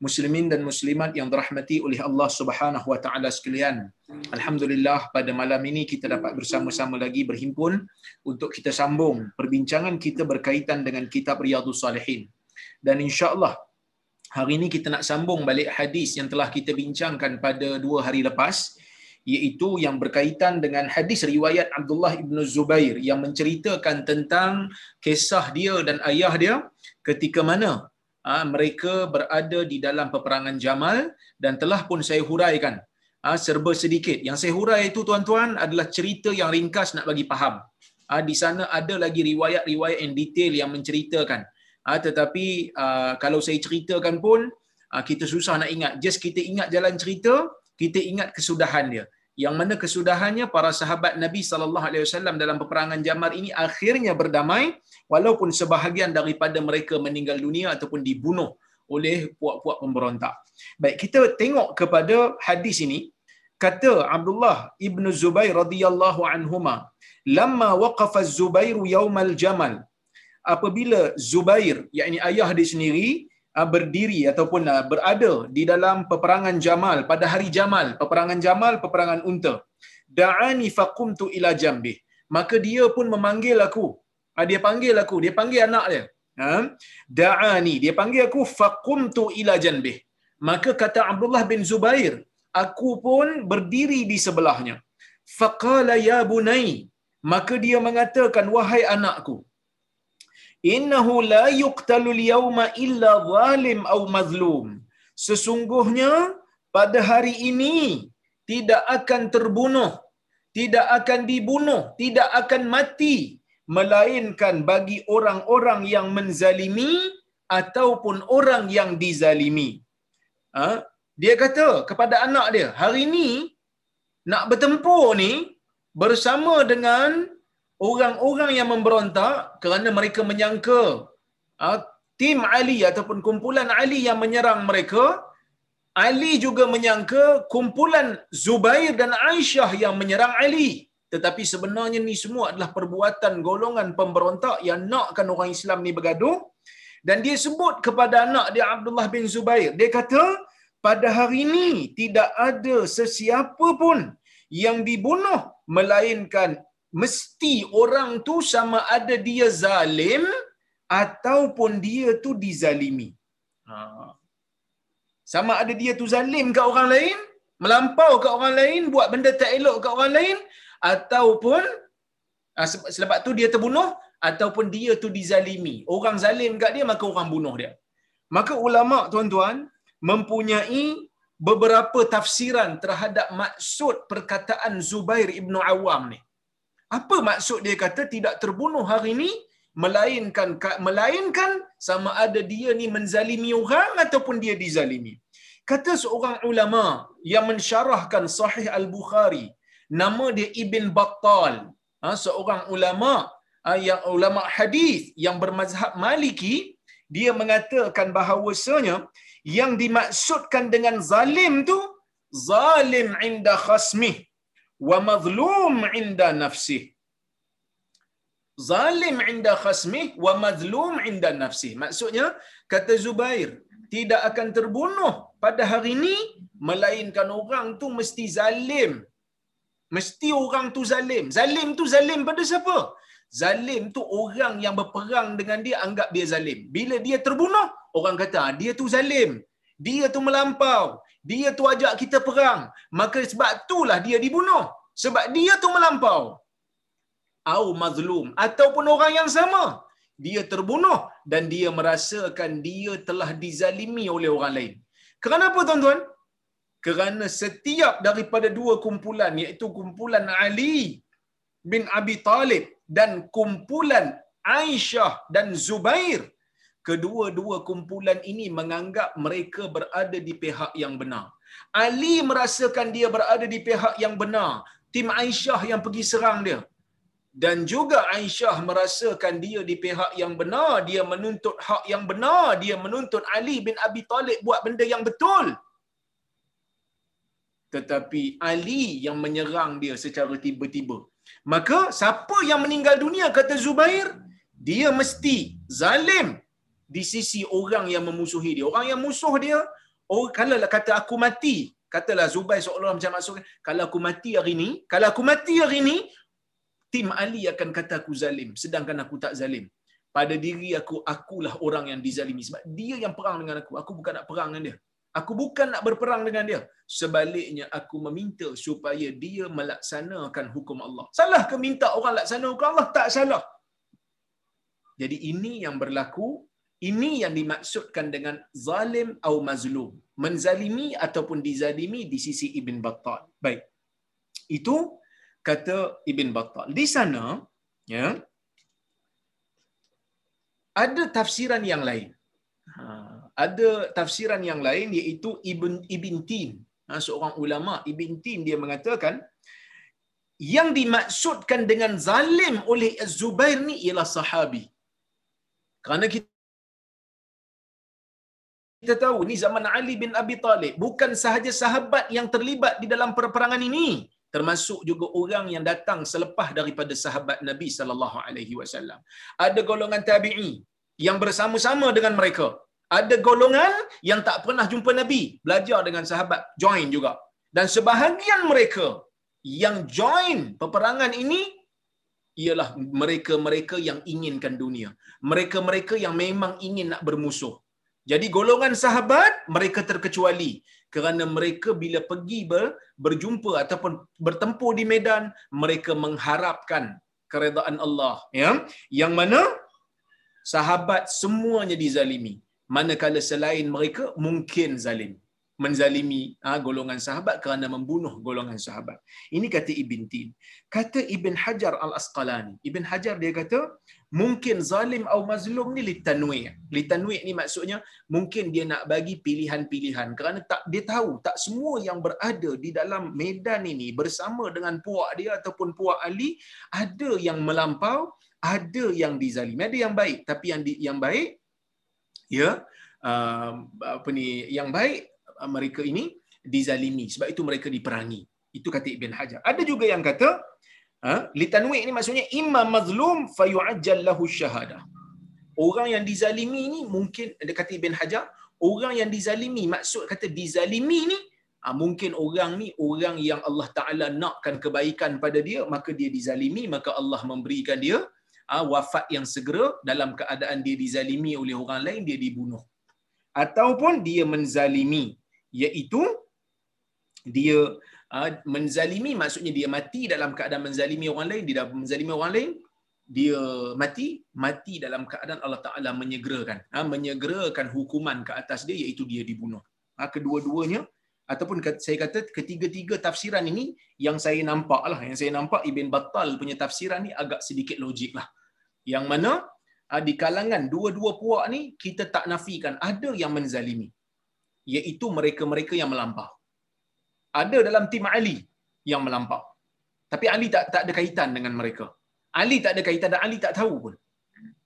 muslimin dan muslimat yang dirahmati oleh Allah Subhanahu wa taala sekalian. Alhamdulillah pada malam ini kita dapat bersama-sama lagi berhimpun untuk kita sambung perbincangan kita berkaitan dengan kitab Riyadhus Salihin. Dan insya-Allah hari ini kita nak sambung balik hadis yang telah kita bincangkan pada dua hari lepas iaitu yang berkaitan dengan hadis riwayat Abdullah ibn Zubair yang menceritakan tentang kisah dia dan ayah dia ketika mana ha, mereka berada di dalam peperangan Jamal dan telah pun saya huraikan ha, serba sedikit. Yang saya hurai itu tuan-tuan adalah cerita yang ringkas nak bagi faham. Ha, di sana ada lagi riwayat-riwayat yang detail yang menceritakan. Tetapi kalau saya ceritakan pun kita susah nak ingat. Just kita ingat jalan cerita, kita ingat kesudahan dia. Yang mana kesudahannya para sahabat Nabi sallallahu alaihi wasallam dalam peperangan Jamal ini akhirnya berdamai walaupun sebahagian daripada mereka meninggal dunia ataupun dibunuh oleh puak-puak pemberontak. Baik, kita tengok kepada hadis ini. Kata Abdullah ibn Zubair radhiyallahu anhuma, "Lamma waqafa Zubair yaumal Jamal." Apabila Zubair, yakni ayah dia sendiri, ah, berdiri ataupun ah, berada di dalam peperangan Jamal pada hari Jamal, peperangan Jamal, peperangan unta. Da'ani faqumtu ila jambih. Maka dia pun memanggil aku dia panggil aku, dia panggil anak dia. Ha? Da'ani, dia panggil aku faqumtu ila janbih. Maka kata Abdullah bin Zubair, aku pun berdiri di sebelahnya. Faqala ya bunai, maka dia mengatakan wahai anakku, innahu la yuqtalu al-yawma illa zalim au mazlum. Sesungguhnya pada hari ini tidak akan terbunuh, tidak akan dibunuh, tidak akan mati melainkan bagi orang-orang yang menzalimi ataupun orang yang dizalimi. Ha? Dia kata kepada anak dia, hari ini nak bertempur ni bersama dengan orang-orang yang memberontak kerana mereka menyangka ha, tim Ali ataupun kumpulan Ali yang menyerang mereka, Ali juga menyangka kumpulan Zubair dan Aisyah yang menyerang Ali tetapi sebenarnya ni semua adalah perbuatan golongan pemberontak yang nakkan orang Islam ni bergaduh dan dia sebut kepada anak dia Abdullah bin Zubair dia kata pada hari ini tidak ada sesiapa pun yang dibunuh melainkan mesti orang tu sama ada dia zalim ataupun dia tu dizalimi. Ha. Sama ada dia tu zalim ke orang lain, melampau ke orang lain, buat benda tak elok ke orang lain ataupun ah, selepas tu dia terbunuh ataupun dia tu dizalimi. Orang zalim kat dia maka orang bunuh dia. Maka ulama tuan-tuan mempunyai beberapa tafsiran terhadap maksud perkataan Zubair ibnu Awam ni. Apa maksud dia kata tidak terbunuh hari ini melainkan melainkan sama ada dia ni menzalimi orang ataupun dia dizalimi. Kata seorang ulama yang mensyarahkan Sahih Al-Bukhari nama dia Ibn Battal. Ha, seorang ulama ha, yang ulama hadis yang bermazhab Maliki dia mengatakan bahawasanya yang dimaksudkan dengan zalim tu zalim inda khasmih wa mazlum inda nafsih. Zalim inda khasmih wa mazlum inda nafsih. Maksudnya kata Zubair tidak akan terbunuh pada hari ini melainkan orang tu mesti zalim Mesti orang tu zalim. Zalim tu zalim pada siapa? Zalim tu orang yang berperang dengan dia anggap dia zalim. Bila dia terbunuh, orang kata ah, dia tu zalim. Dia tu melampau. Dia tu ajak kita perang. Maka sebab itulah dia dibunuh. Sebab dia tu melampau. Au mazlum. Ataupun orang yang sama. Dia terbunuh dan dia merasakan dia telah dizalimi oleh orang lain. Kenapa tuan-tuan? Kerana setiap daripada dua kumpulan iaitu kumpulan Ali bin Abi Talib dan kumpulan Aisyah dan Zubair kedua-dua kumpulan ini menganggap mereka berada di pihak yang benar. Ali merasakan dia berada di pihak yang benar. Tim Aisyah yang pergi serang dia. Dan juga Aisyah merasakan dia di pihak yang benar. Dia menuntut hak yang benar. Dia menuntut Ali bin Abi Talib buat benda yang betul. Tetapi Ali yang menyerang dia secara tiba-tiba. Maka siapa yang meninggal dunia kata Zubair, dia mesti zalim di sisi orang yang memusuhi dia. Orang yang musuh dia, oh kalau lah kata aku mati, katalah Zubair seolah macam masuk, kalau aku mati hari ini, kalau aku mati hari ini, tim Ali akan kata aku zalim, sedangkan aku tak zalim. Pada diri aku, akulah orang yang dizalimi. Sebab dia yang perang dengan aku. Aku bukan nak perang dengan dia. Aku bukan nak berperang dengan dia. Sebaliknya aku meminta supaya dia melaksanakan hukum Allah. Salah ke minta orang laksana hukum Allah? Tak salah. Jadi ini yang berlaku ini yang dimaksudkan dengan zalim atau mazlum. Menzalimi ataupun dizalimi di sisi Ibn Battal. Baik. Itu kata Ibn Battal. Di sana, ya, ada tafsiran yang lain. Ha, ada tafsiran yang lain iaitu Ibn Ibn Tin, ha, seorang ulama Ibn Tin dia mengatakan yang dimaksudkan dengan zalim oleh Az-Zubair ni ialah sahabi. Kerana kita kita tahu ni zaman Ali bin Abi Talib bukan sahaja sahabat yang terlibat di dalam perperangan ini termasuk juga orang yang datang selepas daripada sahabat Nabi sallallahu alaihi wasallam. Ada golongan tabi'i yang bersama-sama dengan mereka ada golongan yang tak pernah jumpa Nabi belajar dengan sahabat join juga. Dan sebahagian mereka yang join peperangan ini ialah mereka-mereka yang inginkan dunia. Mereka-mereka yang memang ingin nak bermusuh. Jadi golongan sahabat mereka terkecuali kerana mereka bila pergi ber, berjumpa ataupun bertempur di medan mereka mengharapkan keredaan Allah ya. Yang mana sahabat semuanya dizalimi manakala selain mereka mungkin zalim menzalimi ha, golongan sahabat kerana membunuh golongan sahabat. Ini kata Ibn Tin. Kata Ibn Hajar Al-Asqalani. Ibn Hajar dia kata, mungkin zalim atau mazlum ni litanwi'. Litanwi' ni maksudnya mungkin dia nak bagi pilihan-pilihan kerana tak dia tahu tak semua yang berada di dalam medan ini bersama dengan puak dia ataupun puak Ali ada yang melampau, ada yang dizalimi, ada yang baik tapi yang di, yang baik ya uh, apa ni yang baik uh, mereka ini dizalimi sebab itu mereka diperangi. Itu kata Ibn Hajar. Ada juga yang kata Ha? Litanwi ni maksudnya imam mazlum fayu'ajjal lahu syahadah. Orang yang dizalimi ni mungkin ada kata Ibn Hajar, orang yang dizalimi maksud kata dizalimi ni ha, mungkin orang ni orang yang Allah Taala nakkan kebaikan pada dia maka dia dizalimi maka Allah memberikan dia wafat yang segera dalam keadaan dia dizalimi oleh orang lain dia dibunuh. Ataupun dia menzalimi iaitu dia Ah, menzalimi maksudnya dia mati dalam keadaan menzalimi orang lain dia menzalimi orang lain dia mati mati dalam keadaan Allah Taala menyegerakan. Ha, menyegerakan hukuman ke atas dia iaitu dia dibunuh. Kedua-duanya ataupun saya kata ketiga-tiga tafsiran ini yang saya nampak lah yang saya nampak Ibn Battal punya tafsiran ni agak sedikit logik lah yang mana di kalangan dua-dua puak ni kita tak nafikan ada yang menzalimi iaitu mereka-mereka yang melampau ada dalam tim Ali yang melampau. Tapi Ali tak tak ada kaitan dengan mereka. Ali tak ada kaitan dan Ali tak tahu pun.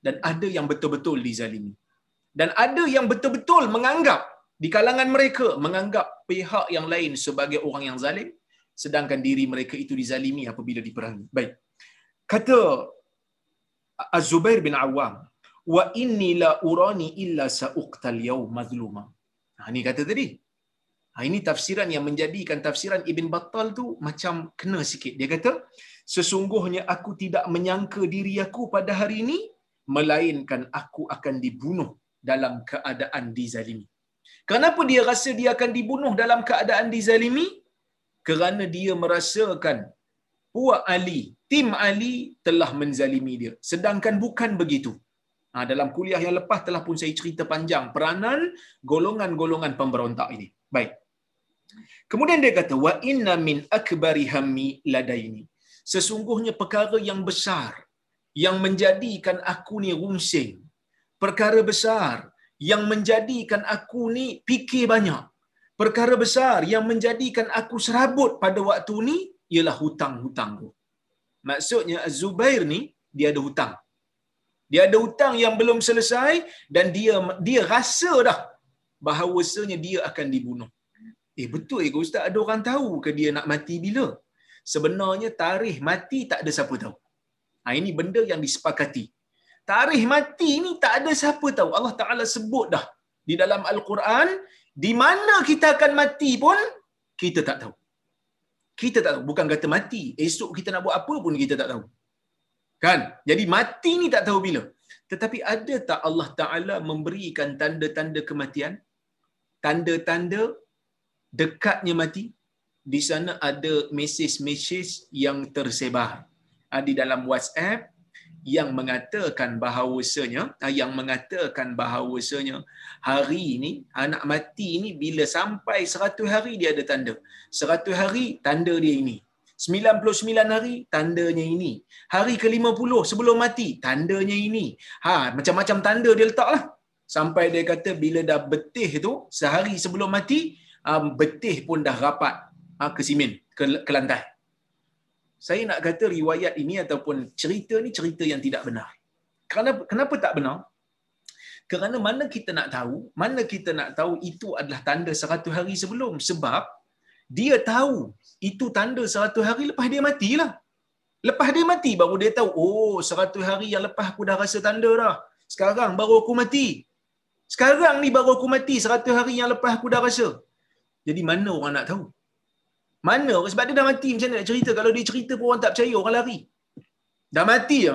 Dan ada yang betul-betul dizalimi. Dan ada yang betul-betul menganggap di kalangan mereka menganggap pihak yang lain sebagai orang yang zalim sedangkan diri mereka itu dizalimi apabila diperangi. Baik. Kata Az-Zubair bin Awam, "Wa inni la urani illa sa'uqtal yawm mazluma." Ha ni kata tadi. Ha, ini tafsiran yang menjadikan tafsiran Ibn Battal tu macam kena sikit. Dia kata, sesungguhnya aku tidak menyangka diri aku pada hari ini, melainkan aku akan dibunuh dalam keadaan dizalimi. Kenapa dia rasa dia akan dibunuh dalam keadaan dizalimi? Kerana dia merasakan puak Ali, tim Ali telah menzalimi dia. Sedangkan bukan begitu. Ha, dalam kuliah yang lepas telah pun saya cerita panjang peranan golongan-golongan pemberontak ini. Baik. Kemudian dia kata wa inna min akbari hammi ladaini. Sesungguhnya perkara yang besar yang menjadikan aku ni rungsing. perkara besar yang menjadikan aku ni fikir banyak. Perkara besar yang menjadikan aku serabut pada waktu ni ialah hutang-hutangku. Maksudnya Zubair ni dia ada hutang. Dia ada hutang yang belum selesai dan dia dia rasa dah bahawasanya dia akan dibunuh. Eh betul ke ustaz ada orang tahu ke dia nak mati bila? Sebenarnya tarikh mati tak ada siapa tahu. Ha, ini benda yang disepakati. Tarikh mati ni tak ada siapa tahu. Allah Taala sebut dah di dalam Al-Quran di mana kita akan mati pun kita tak tahu. Kita tak tahu. Bukan kata mati. Esok kita nak buat apa pun kita tak tahu. Kan? Jadi mati ni tak tahu bila. Tetapi ada tak Allah Ta'ala memberikan tanda-tanda kematian? Tanda-tanda dekatnya mati? Di sana ada mesej-mesej yang tersebar. Ah, di dalam WhatsApp, yang mengatakan bahawasanya ah, yang mengatakan bahawasanya hari ini anak mati ini bila sampai 100 hari dia ada tanda. 100 hari tanda dia ini. 99 hari tandanya ini. Hari ke-50 sebelum mati tandanya ini. Ha macam-macam tanda dia letaklah. Sampai dia kata bila dah betih tu sehari sebelum mati um, betih pun dah rapat ke simen ke, ke lantai saya nak kata riwayat ini ataupun cerita ni cerita yang tidak benar. Kerana kenapa tak benar? Kerana mana kita nak tahu, mana kita nak tahu itu adalah tanda seratus hari sebelum. Sebab dia tahu itu tanda seratus hari lepas dia matilah. Lepas dia mati baru dia tahu, oh seratus hari yang lepas aku dah rasa tanda dah. Sekarang baru aku mati. Sekarang ni baru aku mati seratus hari yang lepas aku dah rasa. Jadi mana orang nak tahu? Mana? Sebab dia dah mati macam mana nak cerita. Kalau dia cerita pun orang tak percaya, orang lari. Dah mati ya?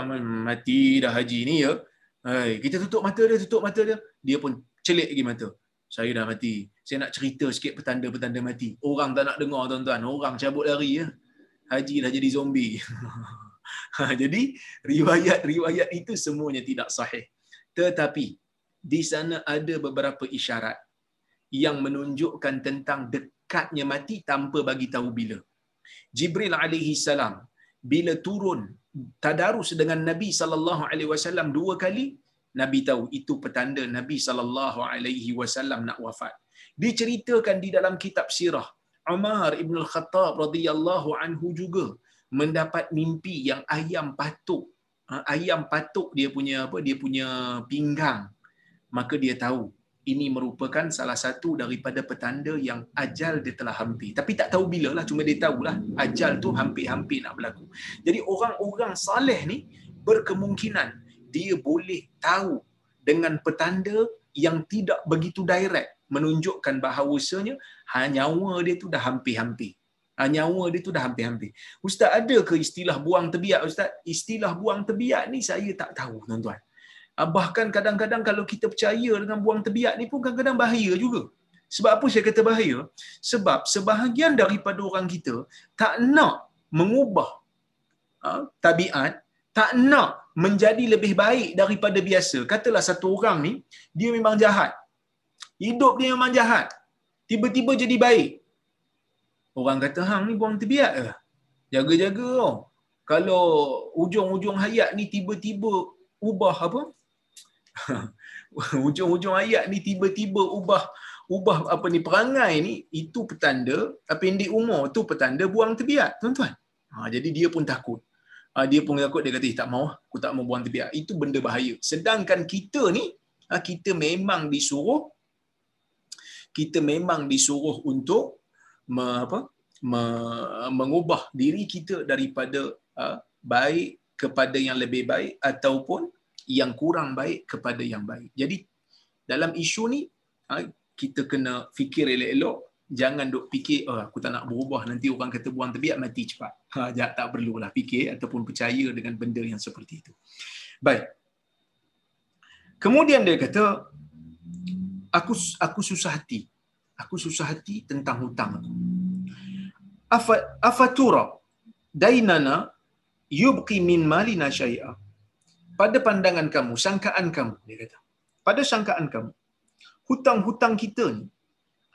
Mati dah haji ni ya. Hai, kita tutup mata dia, tutup mata dia. Dia pun celik lagi mata. Saya dah mati. Saya nak cerita sikit petanda-petanda mati. Orang tak nak dengar tuan-tuan. Orang cabut lari ya. Haji dah jadi zombie. Jadi riwayat-riwayat itu semuanya tidak sahih. Tetapi di sana ada beberapa isyarat yang menunjukkan tentang dekatnya mati tanpa bagi tahu bila. Jibril alaihi salam bila turun tadarus dengan Nabi sallallahu alaihi wasallam dua kali Nabi tahu itu petanda Nabi sallallahu alaihi wasallam nak wafat. Diceritakan di dalam kitab sirah Umar ibn al-Khattab radhiyallahu anhu juga mendapat mimpi yang ayam patuk ha, ayam patuk dia punya apa dia punya pinggang maka dia tahu ini merupakan salah satu daripada petanda yang ajal dia telah hampir. Tapi tak tahu bila lah, cuma dia tahulah ajal tu hampir-hampir nak berlaku. Jadi orang-orang saleh ni berkemungkinan dia boleh tahu dengan petanda yang tidak begitu direct menunjukkan bahawasanya ha, nyawa dia tu dah hampir-hampir. Ha, nyawa dia tu dah hampir-hampir. Ustaz ada ke istilah buang tebiak Ustaz? Istilah buang tebiak ni saya tak tahu tuan-tuan. Ah, bahkan kadang-kadang kalau kita percaya dengan buang tebiat ni pun kadang-kadang bahaya juga. Sebab apa saya kata bahaya? Sebab sebahagian daripada orang kita tak nak mengubah uh, tabiat, tak nak menjadi lebih baik daripada biasa. Katalah satu orang ni, dia memang jahat. Hidup dia memang jahat. Tiba-tiba jadi baik. Orang kata, hang ni buang tebiat ke? Jaga-jaga oh. Kalau ujung-ujung hayat ni tiba-tiba ubah apa? hujung-hujung ayat ni tiba-tiba ubah ubah apa ni perangai ni itu petanda pendek umur tu petanda buang tebiat tuan-tuan. Ha, jadi dia pun takut. Ha, dia pun takut dia kata eh, tak mau aku tak mau buang tebiat. Itu benda bahaya. Sedangkan kita ni ha, kita memang disuruh kita memang disuruh untuk me, apa me, mengubah diri kita daripada uh, baik kepada yang lebih baik ataupun yang kurang baik kepada yang baik. Jadi dalam isu ni ha, kita kena fikir elok-elok jangan duk fikir oh aku tak nak berubah nanti orang kata buang tebiat mati cepat. Ha tak perlulah fikir ataupun percaya dengan benda yang seperti itu. Baik. Kemudian dia kata aku aku susah hati. Aku susah hati tentang hutang aku. Afa afatura dainana yubqi min malina syai'a pada pandangan kamu, sangkaan kamu, dia kata. Pada sangkaan kamu, hutang-hutang kita ni,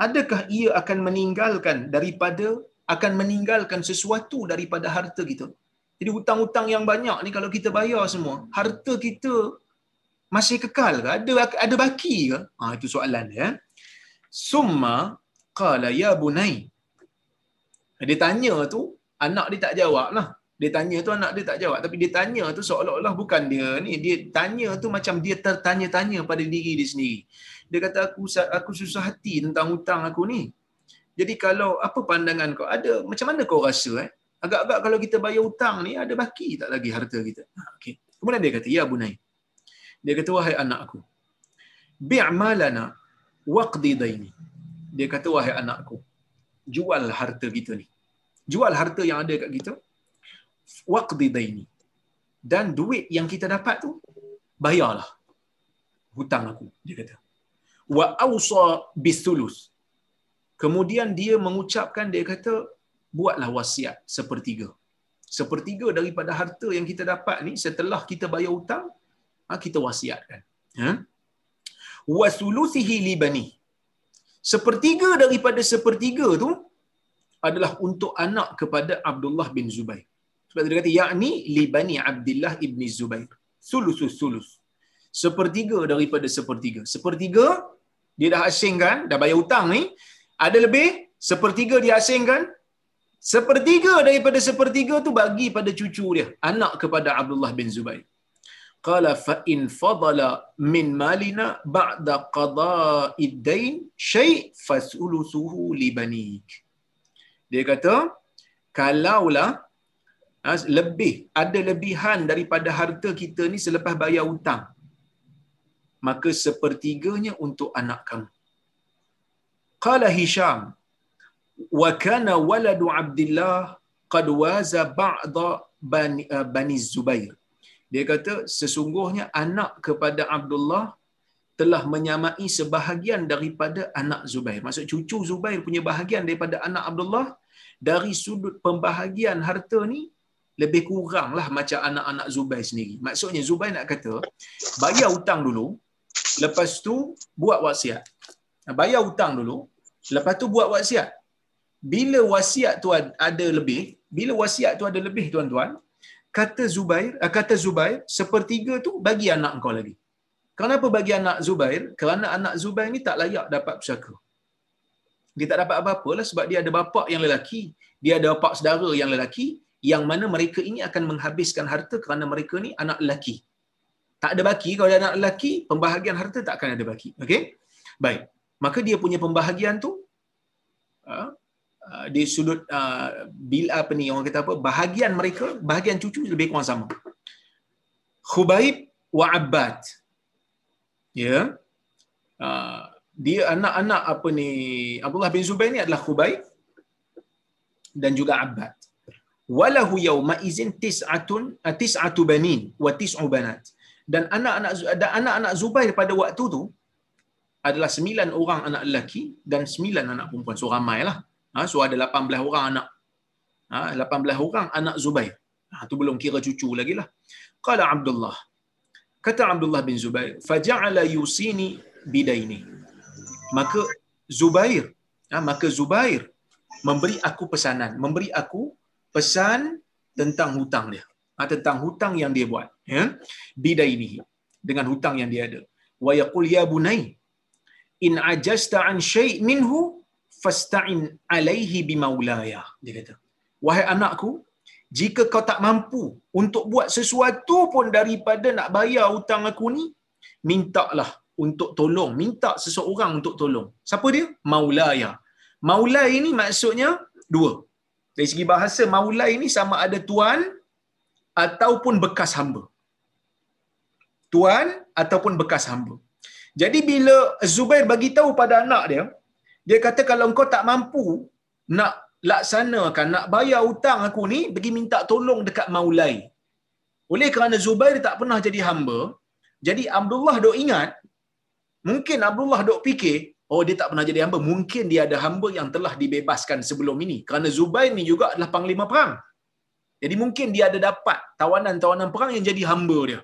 adakah ia akan meninggalkan daripada, akan meninggalkan sesuatu daripada harta kita? Jadi hutang-hutang yang banyak ni kalau kita bayar semua, harta kita masih kekal ke? Ada ada baki ke? Ha, itu soalan dia. Summa qala ya bunai. Dia tanya tu, anak dia tak jawab lah. Dia tanya tu anak dia tak jawab. Tapi dia tanya tu seolah-olah bukan dia ni. Dia tanya tu macam dia tertanya-tanya pada diri dia sendiri. Dia kata aku aku susah hati tentang hutang aku ni. Jadi kalau apa pandangan kau? Ada macam mana kau rasa eh? Agak-agak kalau kita bayar hutang ni ada baki tak lagi harta kita. Ha, okey. Kemudian dia kata, "Ya bunai." Dia kata, "Wahai anakku, bi'malana waqdi daini." Dia kata, "Wahai anakku, jual harta kita ni. Jual harta yang ada kat kita. Waqdi daini." Dan duit yang kita dapat tu bayarlah hutang aku, dia kata. Wa awsa bisulus. Kemudian dia mengucapkan dia kata buatlah wasiat sepertiga. Sepertiga daripada harta yang kita dapat ni setelah kita bayar hutang, ha, kita wasiatkan. Ha? Wasulusihi libani. Sepertiga daripada sepertiga tu adalah untuk anak kepada Abdullah bin Zubair. Sebab dia kata, yakni libani Abdullah ibn Zubair. Sulusus sulus. Sepertiga daripada sepertiga. Sepertiga, dia dah asingkan, dah bayar hutang ni, ada lebih, sepertiga dia asingkan, Sepertiga daripada sepertiga tu bagi pada cucu dia, anak kepada Abdullah bin Zubair. Qala fa in fadala min malina ba'da qada'id dain syai' fasulusuhu li banik. Dia kata, kalaulah lebih ada lebihan daripada harta kita ni selepas bayar hutang, maka sepertiganya untuk anak kamu. Qala Hisham, wa kana waladu Abdullah qad waza ba'da bani, uh, bani Zubair. Dia kata sesungguhnya anak kepada Abdullah telah menyamai sebahagian daripada anak Zubair. Maksud cucu Zubair punya bahagian daripada anak Abdullah dari sudut pembahagian harta ni lebih kuranglah macam anak-anak Zubair sendiri. Maksudnya Zubair nak kata bayar hutang dulu, lepas tu buat wasiat. Bayar hutang dulu, lepas tu buat wasiat bila wasiat tu ada lebih, bila wasiat tu ada lebih tuan-tuan, kata Zubair, eh, kata Zubair, sepertiga tu bagi anak kau lagi. Kenapa bagi anak Zubair? Kerana anak Zubair ni tak layak dapat pusaka. Dia tak dapat apa-apa lah sebab dia ada bapa yang lelaki, dia ada bapa saudara yang lelaki, yang mana mereka ini akan menghabiskan harta kerana mereka ni anak lelaki. Tak ada baki, kalau ada anak lelaki, pembahagian harta tak akan ada baki. Okay? Baik. Maka dia punya pembahagian tu, Uh, di sudut uh, bil apa ni orang kata apa bahagian mereka bahagian cucu lebih kurang sama Khubaib wa Abbad ya yeah. uh, dia anak-anak apa ni Abdullah bin Zubair ni adalah Khubaib dan juga Abbad walahu yauma izin tis'atun uh, tis'atu banin wa tis'u banat dan anak-anak dan anak-anak Zubair pada waktu tu adalah sembilan orang anak lelaki dan sembilan anak perempuan so ramai lah Ha, so ada 18 orang anak. Ha, 18 orang anak Zubair. Ha, tu belum kira cucu lagi lah. Qala Abdullah. Kata Abdullah bin Zubair. Faja'ala yusini bidaini. Maka Zubair. Ha, maka Zubair memberi aku pesanan. Memberi aku pesan tentang hutang dia. Ha, tentang hutang yang dia buat. Ya? Bidaini. Dengan hutang yang dia ada. Wa yaqul ya bunai. In ajasta an syai' minhu fasta'in alaihi bimaulaya dia kata wahai anakku jika kau tak mampu untuk buat sesuatu pun daripada nak bayar hutang aku ni mintalah untuk tolong minta seseorang untuk tolong siapa dia maulaya maulai ini maksudnya dua dari segi bahasa maulai ini sama ada tuan ataupun bekas hamba tuan ataupun bekas hamba jadi bila Zubair bagi tahu pada anak dia dia kata kalau engkau tak mampu nak laksanakan, nak bayar hutang aku ni, pergi minta tolong dekat Maulai. Oleh kerana Zubair tak pernah jadi hamba, jadi Abdullah dok ingat, mungkin Abdullah dok fikir, oh dia tak pernah jadi hamba, mungkin dia ada hamba yang telah dibebaskan sebelum ini. Kerana Zubair ni juga adalah panglima perang. Jadi mungkin dia ada dapat tawanan-tawanan perang yang jadi hamba dia.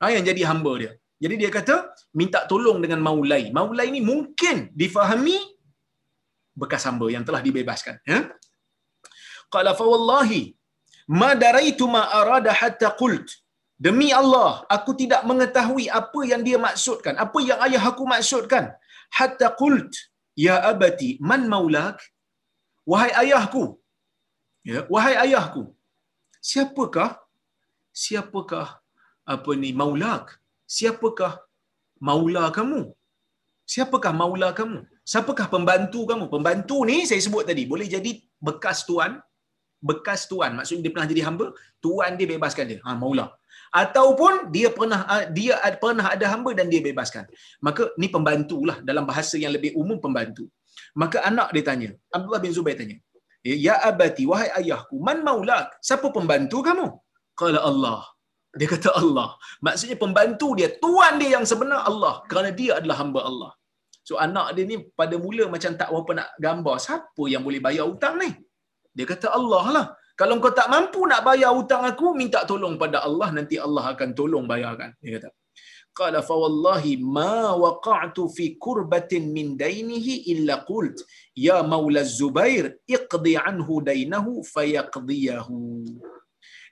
Ha, yang jadi hamba dia. Jadi dia kata, minta tolong dengan Maulai. Maulai ni mungkin difahami bekas hamba yang telah dibebaskan ya qala fa wallahi ma daraitu ma arada hatta qult Demi Allah, aku tidak mengetahui apa yang dia maksudkan, apa yang ayah aku maksudkan. Hatta qult, ya abati, man maulak? Wahai ayahku. Ya, wahai ayahku. Siapakah? Siapakah apa ni maulak? Siapakah maula kamu? Siapakah maula kamu? Siapakah pembantu kamu? Pembantu ni saya sebut tadi, boleh jadi bekas tuan, bekas tuan. Maksudnya dia pernah jadi hamba, tuan dia bebaskan dia. Ha, maula ataupun dia pernah ah, dia pernah ada hamba dan dia bebaskan. Maka ni pembantulah dalam bahasa yang lebih umum pembantu. Maka anak dia tanya, Abdullah bin Zubair tanya, "Ya, ya abati, wahai ayahku, man maulak? Siapa pembantu kamu?" Qala Allah. Dia kata Allah. Maksudnya pembantu dia, tuan dia yang sebenar Allah kerana dia adalah hamba Allah. So anak dia ni pada mula macam tak apa nak gambar siapa yang boleh bayar hutang ni. Dia kata Allah lah. Kalau kau tak mampu nak bayar hutang aku, minta tolong pada Allah, nanti Allah akan tolong bayarkan. Dia kata. Qala fa wallahi ma waqa'tu fi kurbatin min dainihi illa qult ya maula Zubair iqdi anhu dainahu fayaqdiyahu.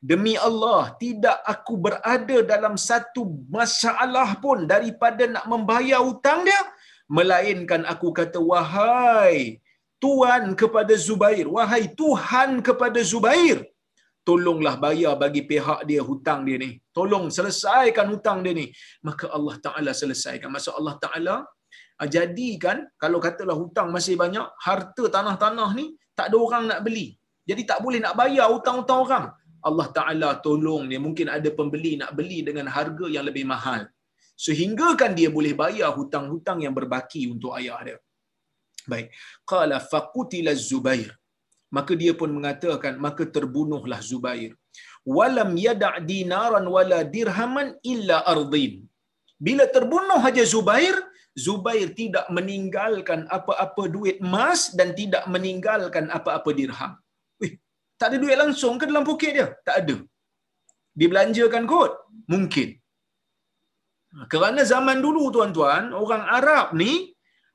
Demi Allah, tidak aku berada dalam satu masalah pun daripada nak membayar hutang dia, melainkan aku kata wahai tuan kepada Zubair, wahai Tuhan kepada Zubair, tolonglah bayar bagi pihak dia hutang dia ni. Tolong selesaikan hutang dia ni. Maka Allah Taala selesaikan. Maksud Allah Taala ah, jadikan kalau katalah hutang masih banyak, harta tanah-tanah ni tak ada orang nak beli. Jadi tak boleh nak bayar hutang-hutang orang. Allah Taala tolong dia mungkin ada pembeli nak beli dengan harga yang lebih mahal. Sehingga kan dia boleh bayar hutang-hutang yang berbaki untuk ayah dia. Baik. Qala faqutila Zubair. Maka dia pun mengatakan maka terbunuhlah Zubair. Walam yada' dinaran wala dirhaman illa ardin. Bila terbunuh saja Zubair, Zubair tidak meninggalkan apa-apa duit emas dan tidak meninggalkan apa-apa dirham. Wih, tak ada duit langsung ke dalam poket dia? Tak ada. Dibelanjakan kot? Mungkin. Kerana zaman dulu tuan-tuan, orang Arab ni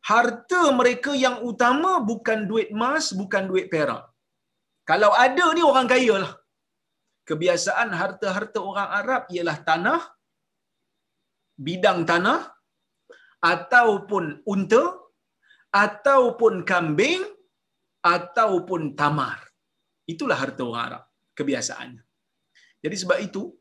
harta mereka yang utama bukan duit emas, bukan duit perak. Kalau ada ni orang kaya lah. Kebiasaan harta-harta orang Arab ialah tanah, bidang tanah, ataupun unta, ataupun kambing, ataupun tamar. Itulah harta orang Arab. Kebiasaannya. Jadi sebab itu,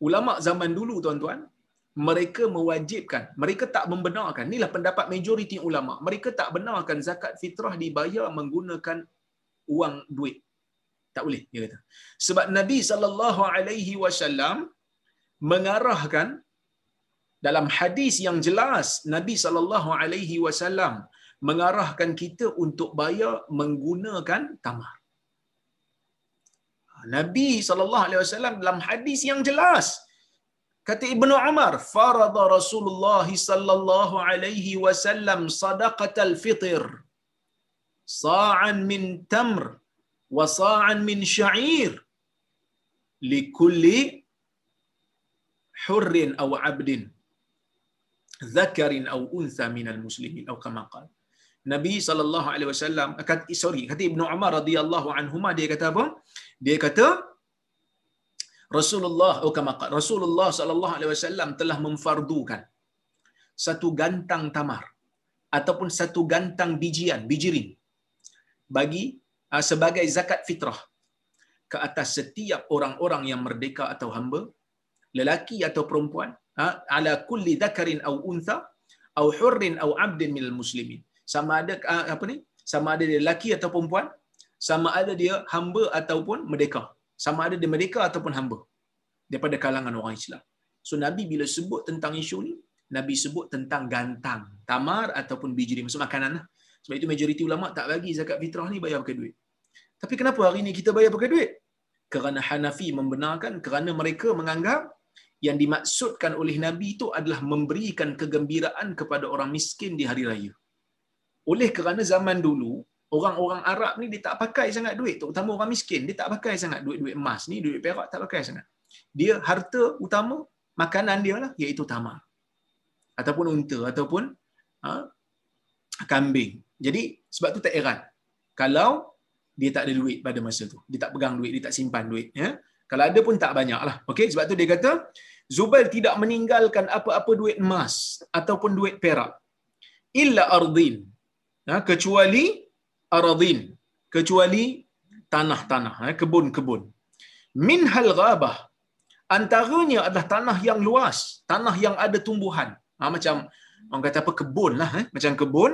ulama zaman dulu tuan-tuan, mereka mewajibkan, mereka tak membenarkan. Inilah pendapat majoriti ulama. Mereka tak benarkan zakat fitrah dibayar menggunakan uang duit. Tak boleh dia kata. Sebab Nabi sallallahu alaihi wasallam mengarahkan dalam hadis yang jelas Nabi sallallahu alaihi wasallam mengarahkan kita untuk bayar menggunakan tamar. Nabi sallallahu alaihi wasallam dalam hadis yang jelas Kata Ibnu Umar, farada Rasulullah sallallahu alaihi wasallam sadaqatal fitr. Sa'an min tamr wa sa'an min sya'ir. Likulli hurrin aw 'abdin dhakarin aw untha minal muslimin. Atau kama qala. Nabi sallallahu alaihi wasallam kata sorry kata Ibnu Umar radhiyallahu anhuma dia kata apa? Dia kata Rasulullah oh kama Rasulullah sallallahu alaihi wasallam telah memfardukan satu gantang tamar ataupun satu gantang bijian bijirin bagi uh, sebagai zakat fitrah ke atas setiap orang-orang yang merdeka atau hamba lelaki atau perempuan uh, ala kulli dhakarin au untha au hurrin au abdin minal muslimin. Sama ada uh, apa ni? Sama ada dia lelaki atau perempuan sama ada dia hamba ataupun merdeka sama ada dia merdeka ataupun hamba daripada kalangan orang Islam. So Nabi bila sebut tentang isu ni, Nabi sebut tentang gantang, tamar ataupun biji maksud makanan lah. Sebab itu majoriti ulama tak bagi zakat fitrah ni bayar pakai duit. Tapi kenapa hari ini kita bayar pakai duit? Kerana Hanafi membenarkan kerana mereka menganggap yang dimaksudkan oleh Nabi itu adalah memberikan kegembiraan kepada orang miskin di hari raya. Oleh kerana zaman dulu, orang-orang Arab ni dia tak pakai sangat duit, terutama orang miskin, dia tak pakai sangat duit-duit emas ni, duit perak tak pakai sangat. Dia harta utama makanan dia lah iaitu tamar. Ataupun unta ataupun ha, kambing. Jadi sebab tu tak heran kalau dia tak ada duit pada masa tu. Dia tak pegang duit, dia tak simpan duit, ya. Kalau ada pun tak banyak lah. Okay, sebab tu dia kata, Zubair tidak meninggalkan apa-apa duit emas ataupun duit perak. Illa ardin. Ha, kecuali aradin. Kecuali tanah-tanah, ha, kebun-kebun. Min hal ghabah. Antaranya adalah tanah yang luas, tanah yang ada tumbuhan. Ha, macam orang kata apa kebun lah, eh? macam kebun.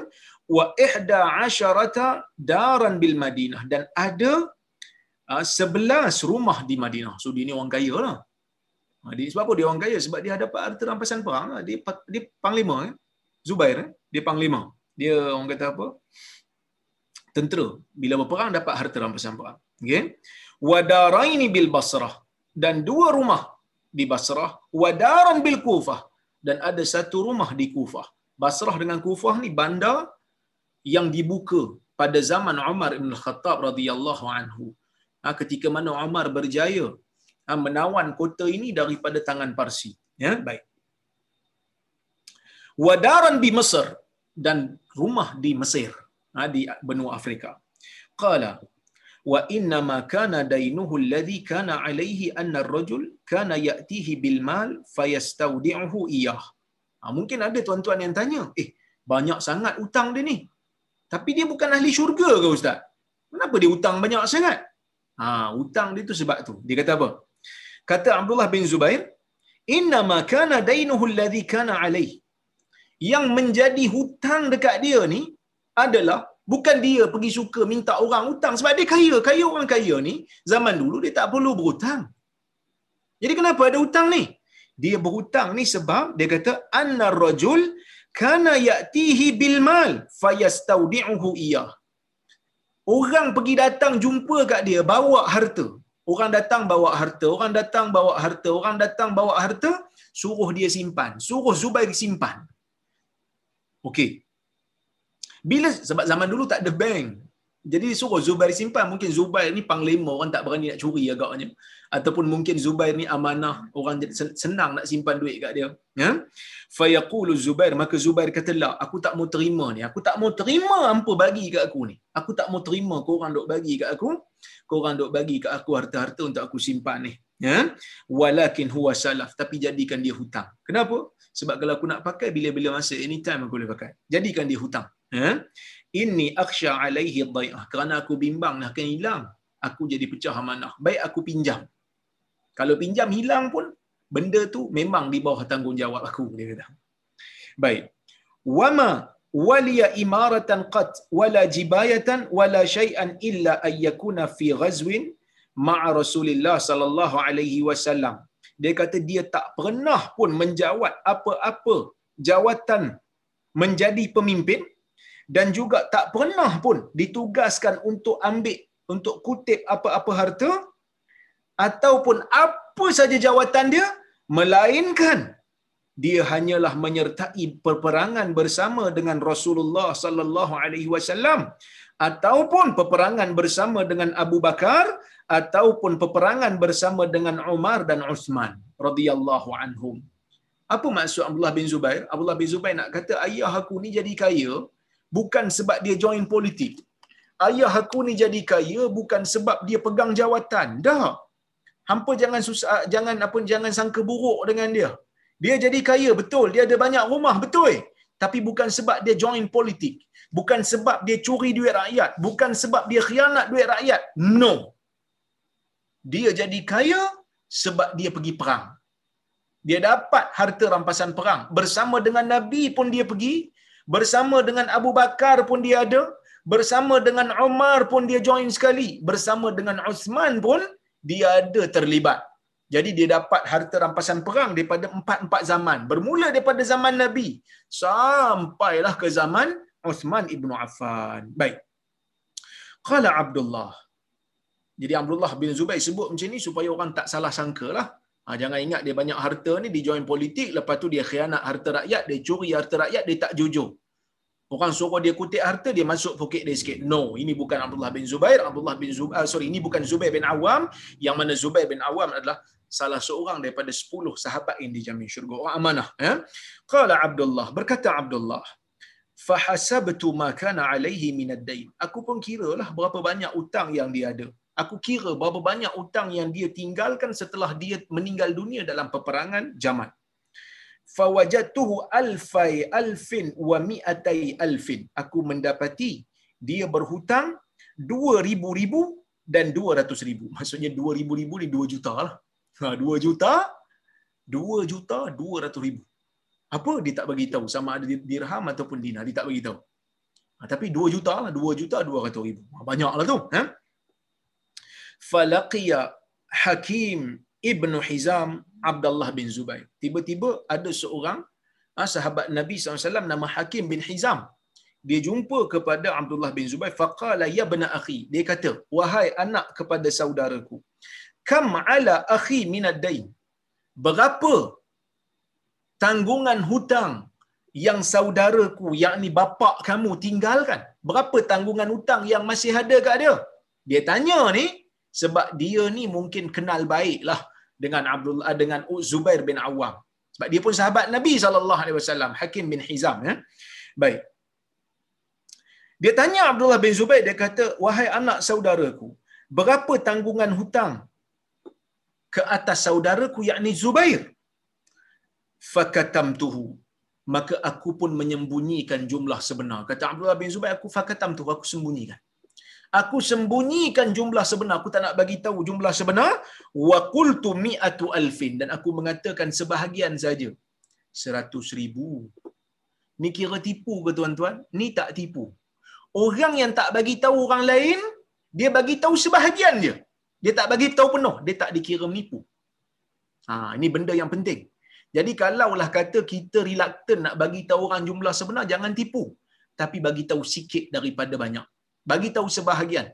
Wa ihda asyarata daran bil Madinah dan ada uh, sebelas rumah di Madinah. So dia ni orang kaya lah. Ha, sebab apa dia orang kaya? Sebab dia dapat harta rampasan perang. Lah. Dia, dia panglima. Eh? Zubair. Eh? Dia panglima. Dia orang kata apa? Tentera. Bila berperang dapat harta rampasan perang. Okay? Wadaraini bil Basrah. Dan dua rumah di Basrah. Wadaran bil Kufah. Dan ada satu rumah di Kufah. Basrah dengan Kufah ni bandar yang dibuka pada zaman Umar bin Khattab radhiyallahu anhu. Ha, ketika mana Umar berjaya ha, menawan kota ini daripada tangan Parsi. Ya, baik. Wadaran di Mesir dan rumah di Mesir ha, di benua Afrika. Qala wa inna ma kana dainuhu alladhi kana alayhi anna ar-rajul kana ya'tihi bil mal fayastawdi'uhu iyah. Ha, mungkin ada tuan-tuan yang tanya, eh banyak sangat hutang dia ni. Tapi dia bukan ahli syurga ke ustaz? Kenapa dia hutang banyak sangat? Ha, hutang dia tu sebab tu. Dia kata apa? Kata Abdullah bin Zubair, "Inna ma kana dainuhu alladhi kana alayhi." Yang menjadi hutang dekat dia ni adalah bukan dia pergi suka minta orang hutang sebab dia kaya. Kaya orang kaya ni zaman dulu dia tak perlu berhutang. Jadi kenapa ada hutang ni? Dia berhutang ni sebab dia kata anna rajul kana ya'tihi bil mal fayastaudi'uhu iyah. Orang pergi datang jumpa kat dia bawa harta. Orang datang bawa harta, orang datang bawa harta, orang datang bawa harta, suruh dia simpan. Suruh Zubair simpan. Okey. Bila sebab zaman dulu tak ada bank. Jadi suruh Zubair simpan. Mungkin Zubair ni panglima orang tak berani nak curi agaknya. Ataupun mungkin Zubair ni amanah orang senang nak simpan duit kat dia. Ya? Fayaqulu Zubair maka Zubair kata la aku tak mau terima ni. Aku tak mau terima apa bagi kat aku ni. Aku tak mau terima kau orang dok bagi kat aku. Kau orang dok bagi kat aku harta-harta untuk aku simpan ni. Ya? Walakin huwa salaf tapi jadikan dia hutang. Kenapa? Sebab kalau aku nak pakai bila-bila masa anytime aku boleh pakai. Jadikan dia hutang. Ya? Inni akhsha alaihi dhai'ah. Kerana aku bimbang nak akan hilang. Aku jadi pecah amanah. Baik aku pinjam. Kalau pinjam hilang pun, benda tu memang di bawah tanggungjawab aku. Dia kata. Baik. Wama waliya imaratan qat wala jibayatan wala syai'an illa ayyakuna fi ghazwin ma'a Rasulillah sallallahu alaihi wasallam. Dia kata dia tak pernah pun menjawat apa-apa jawatan menjadi pemimpin dan juga tak pernah pun ditugaskan untuk ambil untuk kutip apa-apa harta ataupun apa saja jawatan dia melainkan dia hanyalah menyertai peperangan bersama dengan Rasulullah sallallahu alaihi wasallam ataupun peperangan bersama dengan Abu Bakar ataupun peperangan bersama dengan Umar dan Uthman radhiyallahu anhum. Apa maksud Abdullah bin Zubair? Abdullah bin Zubair nak kata ayah aku ni jadi kaya bukan sebab dia join politik. Ayah aku ni jadi kaya bukan sebab dia pegang jawatan. Dah. Hampa jangan susah jangan apa jangan sangka buruk dengan dia. Dia jadi kaya betul, dia ada banyak rumah betul. Tapi bukan sebab dia join politik. Bukan sebab dia curi duit rakyat, bukan sebab dia khianat duit rakyat. No. Dia jadi kaya sebab dia pergi perang. Dia dapat harta rampasan perang. Bersama dengan Nabi pun dia pergi, bersama dengan Abu Bakar pun dia ada, bersama dengan Umar pun dia join sekali, bersama dengan Uthman pun dia ada terlibat. Jadi dia dapat harta rampasan perang daripada empat-empat zaman. Bermula daripada zaman Nabi sampailah ke zaman Uthman ibnu Affan. Baik. Qala Abdullah. Jadi Abdullah bin Zubair sebut macam ni supaya orang tak salah sangka lah. Ha, jangan ingat dia banyak harta ni, dia join politik, lepas tu dia khianat harta rakyat, dia curi harta rakyat, dia tak jujur. Orang suruh dia kutip harta, dia masuk poket dia sikit. No, ini bukan Abdullah bin Zubair. Abdullah bin Zubair, uh, sorry, ini bukan Zubair bin Awam. Yang mana Zubair bin Awam adalah salah seorang daripada 10 sahabat yang dijamin syurga. Orang amanah. Ya? Qala Abdullah, berkata Abdullah, fahasabtu ma kana alaihi min ad-dain. Aku pun kira lah berapa banyak utang yang dia ada. Aku kira berapa banyak hutang yang dia tinggalkan setelah dia meninggal dunia dalam peperangan Jamal. Fawajatuhu alfai alfin wa mi'atai alfin. Aku mendapati dia berhutang dua ribu-ribu dan dua ratus ribu. Maksudnya dua ribu-ribu ni dua juta lah. Ha, dua juta, dua juta, dua ratus ribu. Apa dia tak bagi tahu sama ada dirham ataupun dinar. Dia tak bagi tahu. Ha, tapi dua juta lah. Dua juta, dua ratus ribu. Ha, banyak lah tu. Ha? Falaqiya Hakim Ibn Hizam Abdullah bin Zubair. Tiba-tiba ada seorang ha, sahabat Nabi SAW nama Hakim bin Hizam dia jumpa kepada Abdullah bin Zubair faqala ya bna akhi dia kata wahai anak kepada saudaraku kam ala akhi min ad-dain berapa tanggungan hutang yang saudaraku yakni bapa kamu tinggalkan. Berapa tanggungan hutang yang masih ada kat dia? Dia tanya ni sebab dia ni mungkin kenal baiklah dengan Abdullah dengan Zubair bin Awam. Sebab dia pun sahabat Nabi sallallahu alaihi wasallam Hakim bin Hizam ya. Baik. Dia tanya Abdullah bin Zubair, dia kata, wahai anak saudaraku, berapa tanggungan hutang ke atas saudaraku, yakni Zubair? Fakatam tuhu. Maka aku pun menyembunyikan jumlah sebenar. Kata Abdullah bin Zubair, aku fakatam aku sembunyikan. Aku sembunyikan jumlah sebenar. Aku tak nak bagi tahu jumlah sebenar. Wa qultu mi'atu alfin. Dan aku mengatakan sebahagian saja. Seratus ribu. Ni kira tipu ke tuan-tuan? Ni tak tipu orang yang tak bagi tahu orang lain dia bagi tahu sebahagian dia dia tak bagi tahu penuh dia tak dikira menipu ha ini benda yang penting jadi kalaulah kata kita reluctant nak bagi tahu orang jumlah sebenar jangan tipu. Tapi bagi tahu sikit daripada banyak. Bagi tahu sebahagian.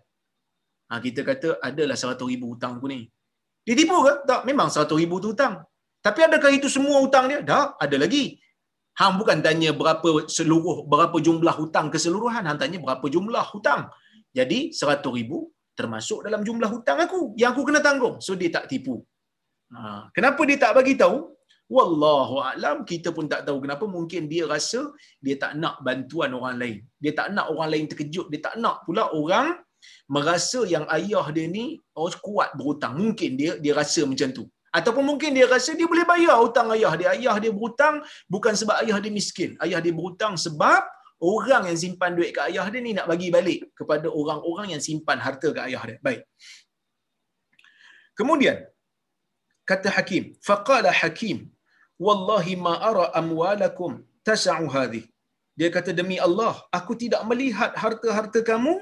Ha kita kata adalah 100 ribu hutang aku ni. Dia tipu ke? Tak memang 100 ribu tu hutang. Tapi adakah itu semua hutang dia? Tak ada lagi. Hang bukan tanya berapa seluruh berapa jumlah hutang keseluruhan, hang tanya berapa jumlah hutang. Jadi 100 ribu termasuk dalam jumlah hutang aku yang aku kena tanggung. So dia tak tipu. Ha, kenapa dia tak bagi tahu? Wallahu a'lam kita pun tak tahu kenapa mungkin dia rasa dia tak nak bantuan orang lain. Dia tak nak orang lain terkejut, dia tak nak pula orang merasa yang ayah dia ni oh, kuat berhutang. Mungkin dia dia rasa macam tu. Ataupun mungkin dia rasa dia boleh bayar hutang ayah dia. Ayah dia berhutang bukan sebab ayah dia miskin. Ayah dia berhutang sebab orang yang simpan duit ke ayah dia ni nak bagi balik kepada orang-orang yang simpan harta ke ayah dia. Baik. Kemudian kata Hakim, faqala Hakim, wallahi ma ara amwalakum tas'u hadhi. Dia kata demi Allah, aku tidak melihat harta-harta kamu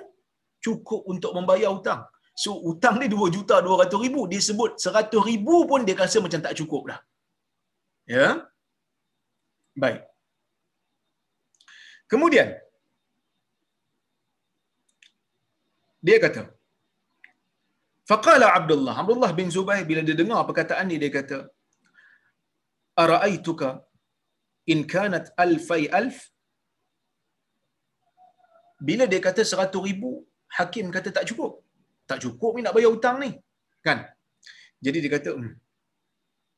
cukup untuk membayar hutang. So hutang dia 2 juta 200 ribu. Dia sebut 100 ribu pun dia rasa macam tak cukup dah. Ya. Baik. Kemudian. Dia kata. Faqala Abdullah. Abdullah bin Zubair bila dia dengar perkataan ni dia kata. Ara'aituka in kanat alfai alf. Bila dia kata 100 ribu, hakim kata tak cukup tak cukup ni nak bayar hutang ni. Kan? Jadi dia kata, hmm,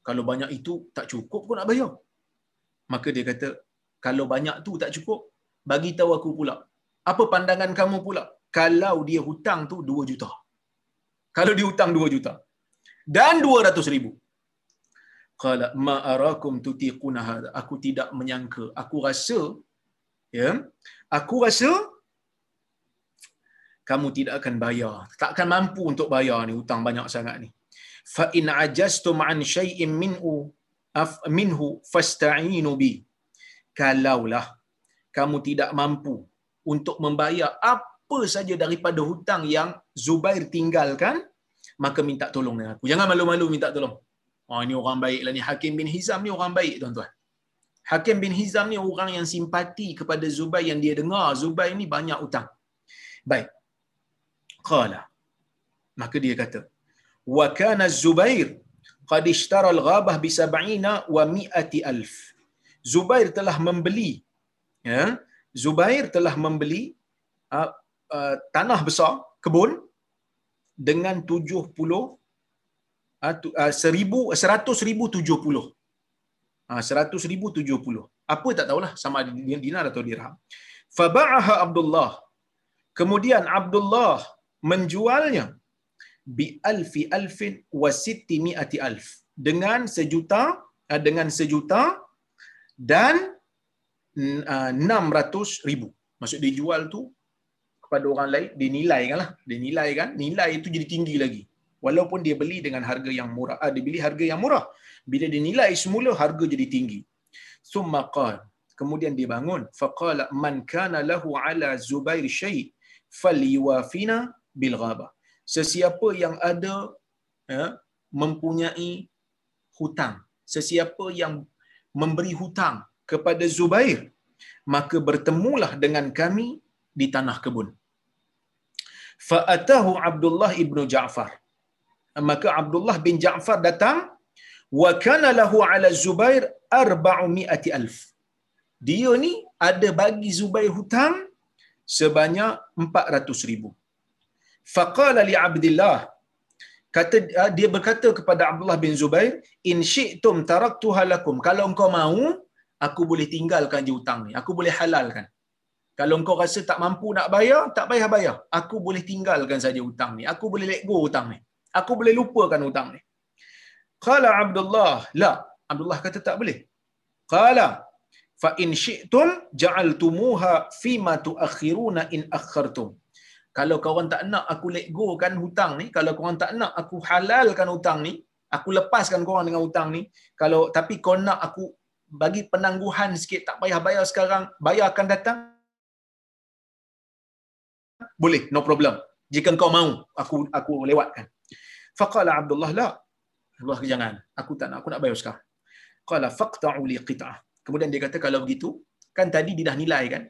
kalau banyak itu tak cukup pun nak bayar. Maka dia kata, kalau banyak tu tak cukup, bagi tahu aku pula. Apa pandangan kamu pula? Kalau dia hutang tu 2 juta. Kalau dia hutang 2 juta. Dan 200 ribu. Qala ma arakum tutiquna hadha. Aku tidak menyangka. Aku rasa ya. Aku rasa kamu tidak akan bayar. Tak akan mampu untuk bayar ni hutang banyak sangat ni. Fa in ajastum an shay'in minhu minhu fasta'inu bi. Kalaulah kamu tidak mampu untuk membayar apa saja daripada hutang yang Zubair tinggalkan, maka minta tolong dengan aku. Jangan malu-malu minta tolong. Oh ini orang baik lah ni. Hakim bin Hizam ni orang baik tuan-tuan. Hakim bin Hizam ni orang yang simpati kepada Zubair yang dia dengar. Zubair ni banyak hutang. Baik qala maka dia kata wa kana zubair qad ishtara al-ghabah bi 70 wa 100 alf zubair telah membeli ya zubair telah membeli uh, uh, tanah besar kebun dengan 70 uh, seratus ribu tujuh puluh. Apa tak tahulah sama ada dinar atau dirham. Faba'aha Abdullah. Kemudian Abdullah menjualnya bi alfi alfin wa sitti mi'ati alf. Dengan sejuta uh, dengan sejuta dan uh, 600 ribu. Maksud dia jual tu kepada orang lain dia nilai kan lah. Dia nilai kan nilai itu jadi tinggi lagi walaupun dia beli dengan harga yang murah ah, dia beli harga yang murah. Bila dia nilai semula harga jadi tinggi. Summa qala kemudian dia bangun. Faqala man kana lahu ala zubair syai falyuwafina bil ghaba sesiapa yang ada ya, mempunyai hutang sesiapa yang memberi hutang kepada Zubair maka bertemulah dengan kami di tanah kebun. Fa'atahu Abdullah ibnu Ja'far maka Abdullah bin Ja'far datang wa kana lahu ala Zubair 400 alf. Dia ni ada bagi Zubair hutang sebanyak 400 ribu. Faqala li Abdullah kata ah, dia berkata kepada Abdullah bin Zubair in syi'tum taraktuha lakum. Kalau engkau mau aku boleh tinggalkan je hutang ni. Aku boleh halalkan. Kalau engkau rasa tak mampu nak bayar tak payah bayar. Aku boleh tinggalkan saja hutang ni. Aku boleh let go hutang ni aku boleh lupakan hutang ni. Qala Abdullah la. Abdullah kata tak boleh. Qala fa in syi'tum ja'altumuha fima tuakhiruna in akhartum. Kalau kawan tak nak aku let go kan hutang ni kalau kawan tak nak aku halalkan hutang ni aku lepaskan korang dengan hutang ni kalau tapi kau nak aku bagi penangguhan sikit tak payah bayar sekarang bayar akan datang. Boleh no problem. Jika kau mau aku aku lewatkan faqala abdullah la. Allah jangan. Aku tak nak aku nak bayar sekarang. Qala faqta'u li qit'ah. Kemudian dia kata kalau begitu kan tadi dia dah nilai kan?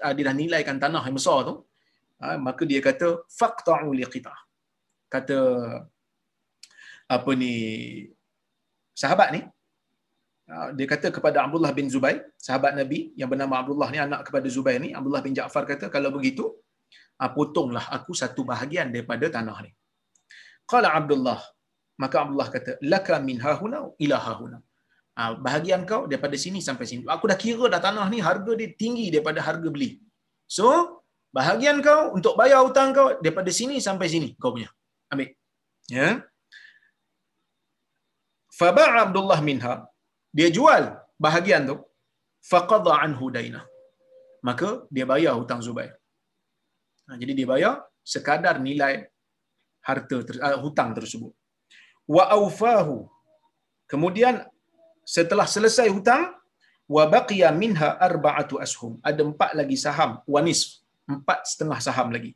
Ah, dia dah nilaikan tanah yang besar tu ha, maka dia kata faqta'u li qit'ah. Kata apa ni sahabat ni ha, dia kata kepada Abdullah bin Zubair sahabat Nabi yang bernama Abdullah ni anak kepada Zubair ni Abdullah bin Ja'far kata kalau begitu potonglah aku satu bahagian daripada tanah ni qala Abdullah. Maka Abdullah kata laka min hahuna ila hahuna. Ha, bahagian kau daripada sini sampai sini. Aku dah kira dah tanah ni harga dia tinggi daripada harga beli. So bahagian kau untuk bayar hutang kau daripada sini sampai sini kau punya. Ambil. Ya. Faba Abdullah minha. Dia jual bahagian tu. Faqadha anhu daina maka dia bayar hutang Zubair. Ha, jadi dia bayar sekadar nilai harta uh, hutang tersebut. Wa aufahu kemudian setelah selesai hutang wa baqiya minha arba'atu ashum. Ada empat lagi saham wanis empat setengah saham lagi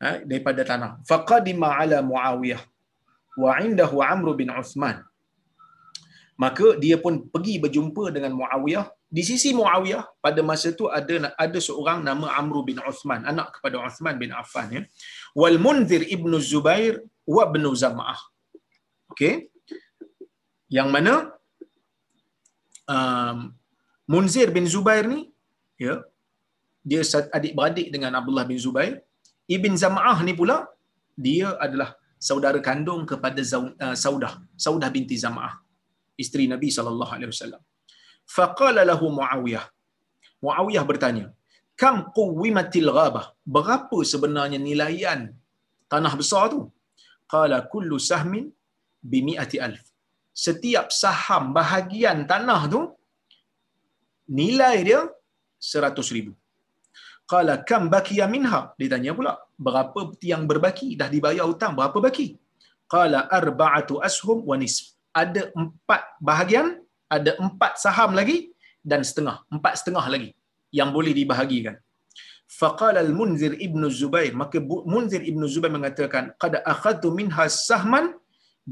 ha, daripada tanah. Faqadima ala muawiyah wa indahu amr bin uthman. Maka dia pun pergi berjumpa dengan muawiyah. Di sisi muawiyah pada masa itu ada ada seorang nama amr bin uthman anak kepada uthman bin affan ya wal munzir ibnu zubair wa ibnu zam'ah okey yang mana um, munzir bin zubair ni ya dia adik beradik dengan Abdullah bin Zubair. Ibn Zam'ah ni pula dia adalah saudara kandung kepada uh, Saudah, Saudah binti Zam'ah, isteri Nabi sallallahu alaihi wasallam. Faqala lahu Muawiyah. Muawiyah bertanya, "Kam quwimatil ghabah?" Berapa sebenarnya nilaian tanah besar tu? Qala kullu sahmin bi mi'ati alf. Setiap saham bahagian tanah tu nilai dia seratus ribu. Qala kam bakiya minha? Ditanya pula, berapa yang berbaki? Dah dibayar hutang, berapa baki? Qala arba'atu ashum wa nisf. Ada empat bahagian, ada empat saham lagi dan setengah, empat setengah lagi yang boleh dibahagikan. Faqala al-Munzir ibn Zubair, maka Munzir ibn Zubair mengatakan, qad akhadtu minha sahman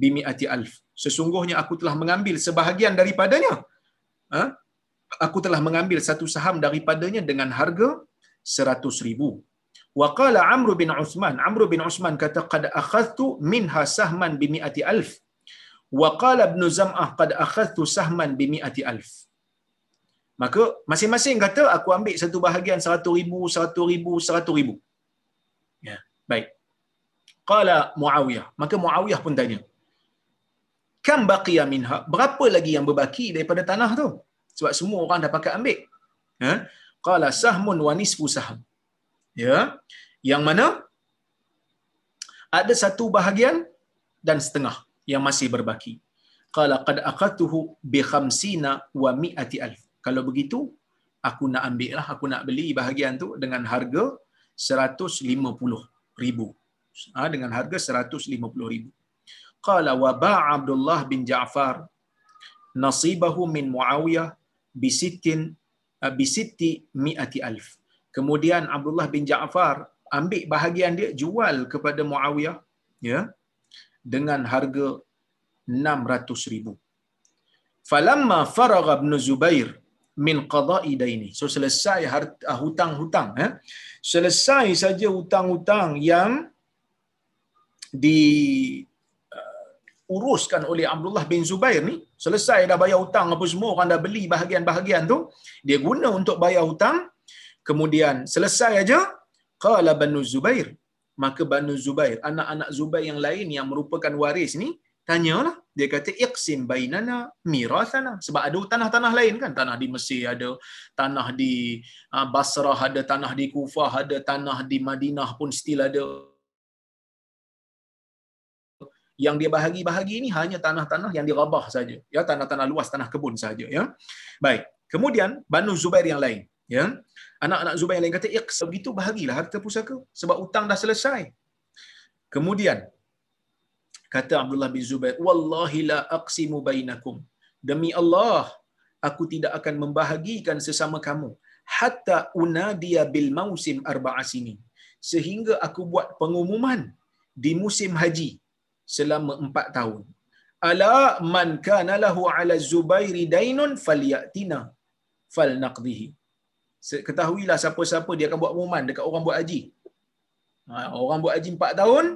bimi'ati alf. Sesungguhnya aku telah mengambil sebahagian daripadanya. Ha? Aku telah mengambil satu saham daripadanya dengan harga seratus ribu. Wa qala Amr bin Uthman, Amr bin Uthman kata qad akhadtu minha sahman bi mi'ati alf. Wa qala Ibn Zam'ah qad akhadtu sahman bi mi'ati alf. Maka masing-masing kata aku ambil satu bahagian seratus ribu, seratus ribu, seratus ribu. Ya, baik. Qala Muawiyah. Maka Muawiyah pun tanya. Kam baqiya minha? Berapa lagi yang berbaki daripada tanah tu? Sebab semua orang dah pakai ambil. Ha? qala sahmun wa nisfu sahm ya yang mana Ada satu bahagian dan setengah yang masih berbaki. Qala qad aqatuhu bi khamsina wa mi'ati alf. Kalau begitu, aku nak ambil lah, aku nak beli bahagian tu dengan harga 150 ribu. Ha, dengan harga 150 ribu. Qala wa ba'a Abdullah bin Ja'far nasibahu min Muawiyah bisittin uh, bisitti mi'ati alf. Kemudian Abdullah bin Ja'far ambil bahagian dia jual kepada Muawiyah ya dengan harga 600 ribu. Falamma faragha ibn Zubair min qada'i daini. So selesai harta, hutang-hutang eh. Selesai saja hutang-hutang yang di uh, uruskan oleh Abdullah bin Zubair ni selesai dah bayar hutang apa semua orang dah beli bahagian-bahagian tu dia guna untuk bayar hutang kemudian selesai aja qala banu Zubair maka banu Zubair anak-anak Zubair yang lain yang merupakan waris ni tanyalah. Dia kata iqsim bainana mirathana. Sebab ada tanah-tanah lain kan? Tanah di Mesir ada tanah di uh, Basrah ada tanah di Kufah ada tanah di Madinah pun still ada. Yang dia bahagi-bahagi ini hanya tanah-tanah yang dirabah saja. Ya tanah-tanah luas tanah kebun saja ya. Baik. Kemudian Banu Zubair yang lain ya. Anak-anak Zubair yang lain kata iqs begitu bahagilah harta pusaka sebab hutang dah selesai. Kemudian kata Abdullah bin Zubair wallahi la aqsimu bainakum demi Allah aku tidak akan membahagikan sesama kamu hatta unadiya bil mausim arba'a sinin sehingga aku buat pengumuman di musim haji selama empat tahun. Ala man kana lahu ala Zubairi dainun falyatina falnaqdihi. Ketahuilah siapa-siapa dia akan buat pengumuman dekat orang buat haji. Ha, orang buat haji empat tahun,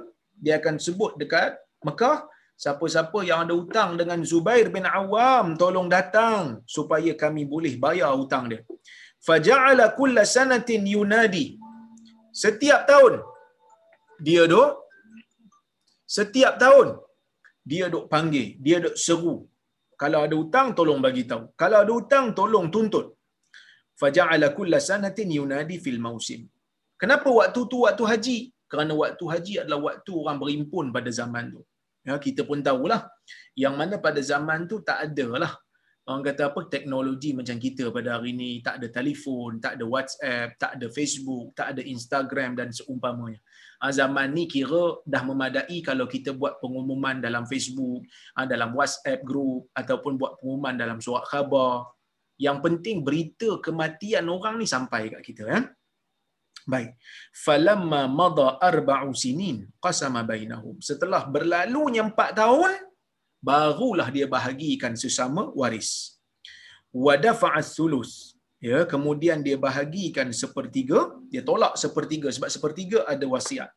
dia akan sebut dekat Mekah, siapa-siapa yang ada hutang dengan Zubair bin Awam, tolong datang supaya kami boleh bayar hutang dia. Faja'ala kulla sanatin yunadi. Setiap tahun, dia duk Setiap tahun dia duk panggil, dia duk seru. Kalau ada hutang tolong bagi tahu. Kalau ada hutang tolong tuntut. Faja'ala kulla sanatin yunadi fil mausim. Kenapa waktu tu waktu haji? Kerana waktu haji adalah waktu orang berimpun pada zaman tu. Ya, kita pun tahulah yang mana pada zaman tu tak ada lah orang kata apa teknologi macam kita pada hari ini tak ada telefon, tak ada WhatsApp, tak ada Facebook, tak ada Instagram dan seumpamanya. Ah, zaman ni kira dah memadai kalau kita buat pengumuman dalam Facebook, ah, dalam WhatsApp group ataupun buat pengumuman dalam surat khabar. Yang penting berita kematian orang ni sampai kat kita ya. Baik. Falamma madha arba'u sinin qasama bainahum. Setelah berlalunya empat tahun, barulah dia bahagikan sesama waris. Wa dafa'as sulus. Ya, kemudian dia bahagikan sepertiga, dia tolak sepertiga sebab sepertiga ada wasiat.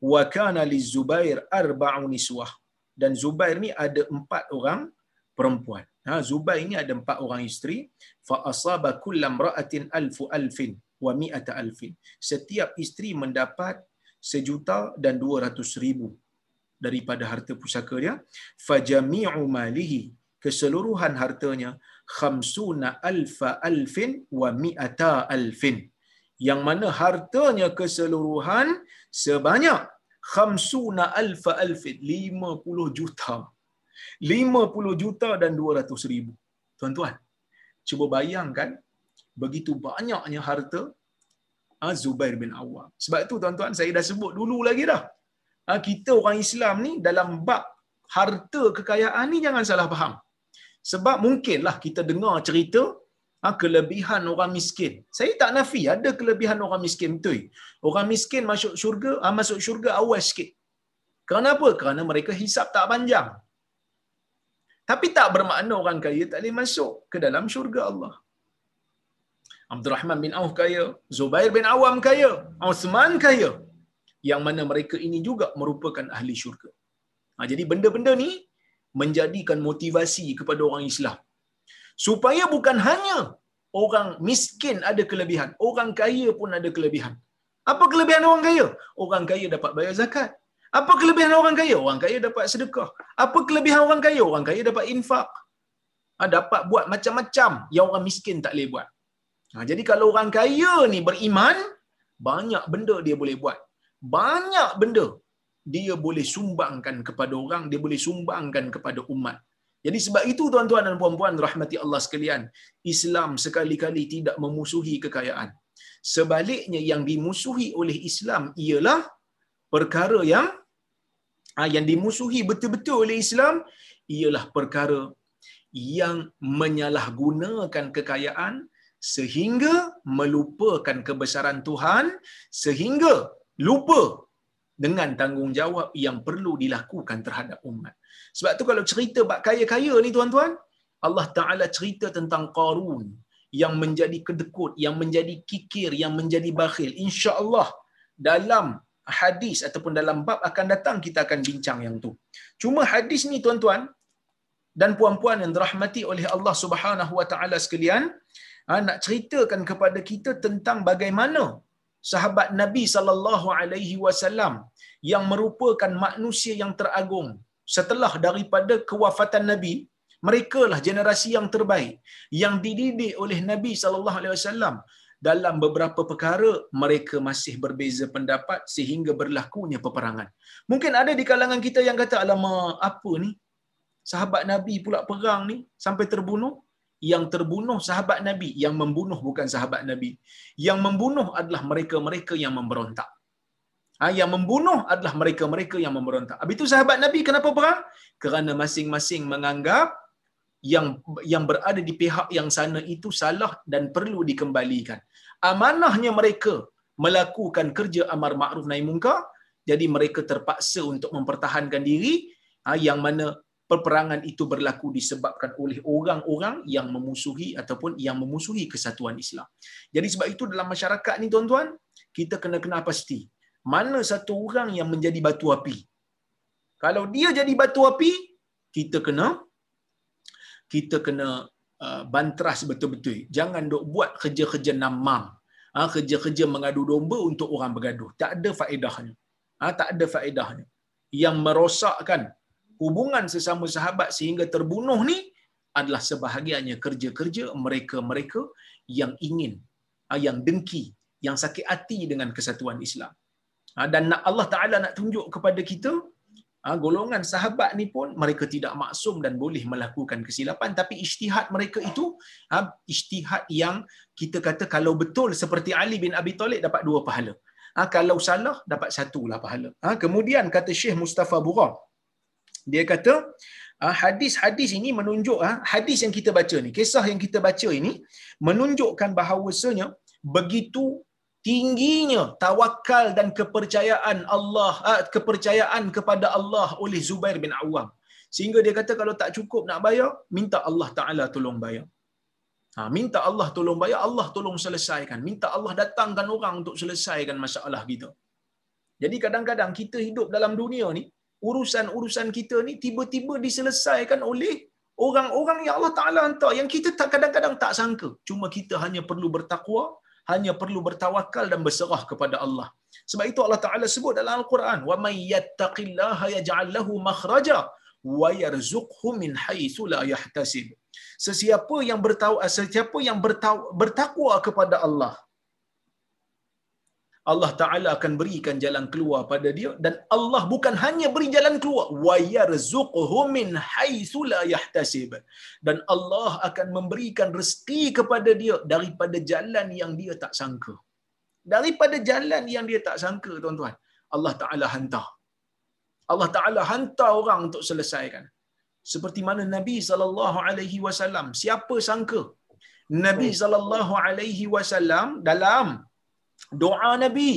Wa kana lizubair arba'u niswah. Dan Zubair ni ada empat orang perempuan. Ha, Zubair ni ada empat orang isteri. Fa asaba kullam ra'atin alfu alfin wa mi'ata alfin. Setiap isteri mendapat sejuta dan dua ratus ribu daripada harta pusaka dia. Fajami'u malihi keseluruhan hartanya khamsuna alfa alfin wa mi'ata alfin. Yang mana hartanya keseluruhan sebanyak khamsuna alfa alfin 50 juta. 50 juta dan 200 ribu. Tuan-tuan cuba bayangkan begitu banyaknya harta ah, Zubair bin Awam. Sebab itu tuan-tuan saya dah sebut dulu lagi dah. Ha, kita orang Islam ni dalam bab harta kekayaan ni jangan salah faham. Sebab mungkinlah kita dengar cerita ha, kelebihan orang miskin. Saya tak nafi ada kelebihan orang miskin betul. Orang miskin masuk syurga, masuk syurga awal sikit. Kerana apa? Kerana mereka hisap tak panjang. Tapi tak bermakna orang kaya tak boleh masuk ke dalam syurga Allah. Abdul Rahman bin Auf kaya, Zubair bin Awam kaya, Osman kaya yang mana mereka ini juga merupakan ahli syurga. Ha, jadi benda-benda ni menjadikan motivasi kepada orang Islam. Supaya bukan hanya orang miskin ada kelebihan, orang kaya pun ada kelebihan. Apa kelebihan orang kaya? Orang kaya dapat bayar zakat. Apa kelebihan orang kaya? Orang kaya dapat sedekah. Apa kelebihan orang kaya? Orang kaya dapat infak. Ha, dapat buat macam-macam yang orang miskin tak boleh buat. Ha, jadi kalau orang kaya ni beriman, banyak benda dia boleh buat banyak benda dia boleh sumbangkan kepada orang, dia boleh sumbangkan kepada umat. Jadi sebab itu tuan-tuan dan puan-puan rahmati Allah sekalian, Islam sekali-kali tidak memusuhi kekayaan. Sebaliknya yang dimusuhi oleh Islam ialah perkara yang ah, yang dimusuhi betul-betul oleh Islam ialah perkara yang menyalahgunakan kekayaan sehingga melupakan kebesaran Tuhan sehingga lupa dengan tanggungjawab yang perlu dilakukan terhadap umat. Sebab tu kalau cerita bab kaya-kaya ni tuan-tuan, Allah Taala cerita tentang Qarun yang menjadi kedekut, yang menjadi kikir, yang menjadi bakhil. Insya-Allah dalam hadis ataupun dalam bab akan datang kita akan bincang yang tu. Cuma hadis ni tuan-tuan dan puan-puan yang dirahmati oleh Allah Subhanahu Wa Taala sekalian, ha, nak ceritakan kepada kita tentang bagaimana sahabat Nabi sallallahu alaihi wasallam yang merupakan manusia yang teragung setelah daripada kewafatan Nabi mereka lah generasi yang terbaik yang dididik oleh Nabi sallallahu alaihi wasallam dalam beberapa perkara mereka masih berbeza pendapat sehingga berlakunya peperangan. Mungkin ada di kalangan kita yang kata alamak apa ni? Sahabat Nabi pula perang ni sampai terbunuh yang terbunuh sahabat Nabi, yang membunuh bukan sahabat Nabi. Yang membunuh adalah mereka-mereka yang memberontak. Ha, yang membunuh adalah mereka-mereka yang memberontak. Habis itu sahabat Nabi kenapa perang? Kerana masing-masing menganggap yang yang berada di pihak yang sana itu salah dan perlu dikembalikan. Amanahnya mereka melakukan kerja amar ma'ruf nahi munkar, jadi mereka terpaksa untuk mempertahankan diri ha, yang mana peperangan itu berlaku disebabkan oleh orang-orang yang memusuhi ataupun yang memusuhi kesatuan Islam. Jadi sebab itu dalam masyarakat ni tuan-tuan, kita kena kena pasti mana satu orang yang menjadi batu api. Kalau dia jadi batu api, kita kena kita kena uh, bantras betul-betul. Jangan dok buat kerja-kerja namam. Ha, kerja-kerja mengadu domba untuk orang bergaduh. Tak ada faedahnya. Ha, tak ada faedahnya. Yang merosakkan hubungan sesama sahabat sehingga terbunuh ni adalah sebahagiannya kerja-kerja mereka-mereka yang ingin, ah, yang dengki, yang sakit hati dengan kesatuan Islam. Ah, dan Allah Ta'ala nak tunjuk kepada kita, ah, golongan sahabat ni pun mereka tidak maksum dan boleh melakukan kesilapan. Tapi isytihad mereka itu, isytihad yang kita kata kalau betul seperti Ali bin Abi Talib dapat dua pahala. Kalau salah, dapat satu lah pahala. Kemudian kata Syekh Mustafa Burah, dia kata ah, hadis-hadis ini menunjuk ah, hadis yang kita baca ni, kisah yang kita baca ini menunjukkan bahawasanya begitu tingginya tawakal dan kepercayaan Allah ah, kepercayaan kepada Allah oleh Zubair bin Awam. Sehingga dia kata kalau tak cukup nak bayar minta Allah Taala tolong bayar. Ha, minta Allah tolong bayar Allah tolong selesaikan. Minta Allah datangkan orang untuk selesaikan masalah kita. Jadi kadang-kadang kita hidup dalam dunia ni urusan-urusan kita ni tiba-tiba diselesaikan oleh orang-orang yang Allah Taala hantar yang kita tak kadang-kadang tak sangka. Cuma kita hanya perlu bertakwa, hanya perlu bertawakal dan berserah kepada Allah. Sebab itu Allah Taala sebut dalam Al-Quran, "Wa may yattaqillaha yaj'al lahu makhraja wa yarzuqhu min haitsu la yahtasib." Sesiapa yang bertaw sesiapa yang bertakwa kepada Allah, Allah Taala akan berikan jalan keluar pada dia dan Allah bukan hanya beri jalan keluar wa yarzuquhu min haitsu la yahtasib. Dan Allah akan memberikan rezeki kepada dia daripada jalan yang dia tak sangka. Daripada jalan yang dia tak sangka tuan-tuan Allah Taala hantar. Allah Taala hantar orang untuk selesaikan. Seperti mana Nabi sallallahu alaihi wasallam siapa sangka? Nabi sallallahu alaihi wasallam dalam doa Nabi.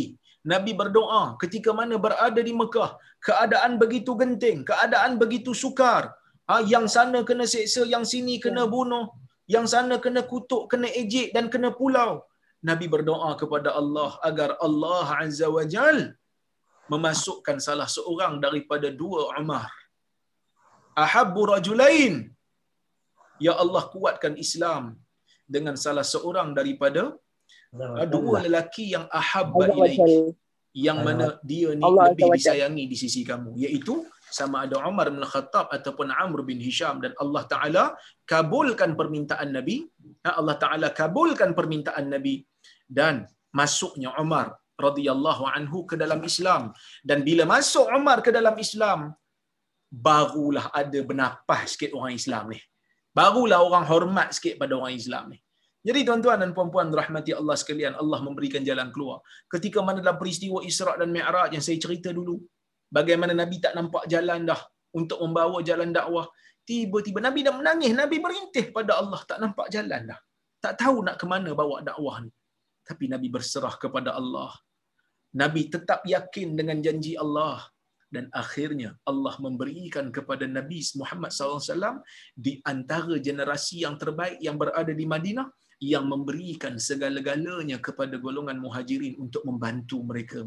Nabi berdoa ketika mana berada di Mekah. Keadaan begitu genting, keadaan begitu sukar. Ha, yang sana kena seksa, yang sini kena ya. bunuh. Yang sana kena kutuk, kena ejek dan kena pulau. Nabi berdoa kepada Allah agar Allah Azza wa Jal memasukkan salah seorang daripada dua Umar. Ahabbu rajulain. Ya Allah kuatkan Islam dengan salah seorang daripada dua lelaki yang ahabba ilaik yang mana dia ni Allah lebih disayangi di sisi kamu. Iaitu sama ada Umar bin Khattab ataupun Amr bin Hisham dan Allah Taala kabulkan permintaan Nabi. Allah Taala kabulkan permintaan Nabi. Dan masuknya Umar radhiyallahu anhu ke dalam Islam. Dan bila masuk Umar ke dalam Islam barulah ada bernafas sikit orang Islam ni. Barulah orang hormat sikit pada orang Islam ni. Jadi tuan-tuan dan puan-puan rahmati Allah sekalian, Allah memberikan jalan keluar. Ketika mana dalam peristiwa Isra dan Mi'raj yang saya cerita dulu, bagaimana Nabi tak nampak jalan dah untuk membawa jalan dakwah. Tiba-tiba Nabi dah menangis, Nabi berintih pada Allah, tak nampak jalan dah. Tak tahu nak ke mana bawa dakwah ni. Tapi Nabi berserah kepada Allah. Nabi tetap yakin dengan janji Allah dan akhirnya Allah memberikan kepada Nabi Muhammad SAW di antara generasi yang terbaik yang berada di Madinah yang memberikan segala-galanya kepada golongan muhajirin untuk membantu mereka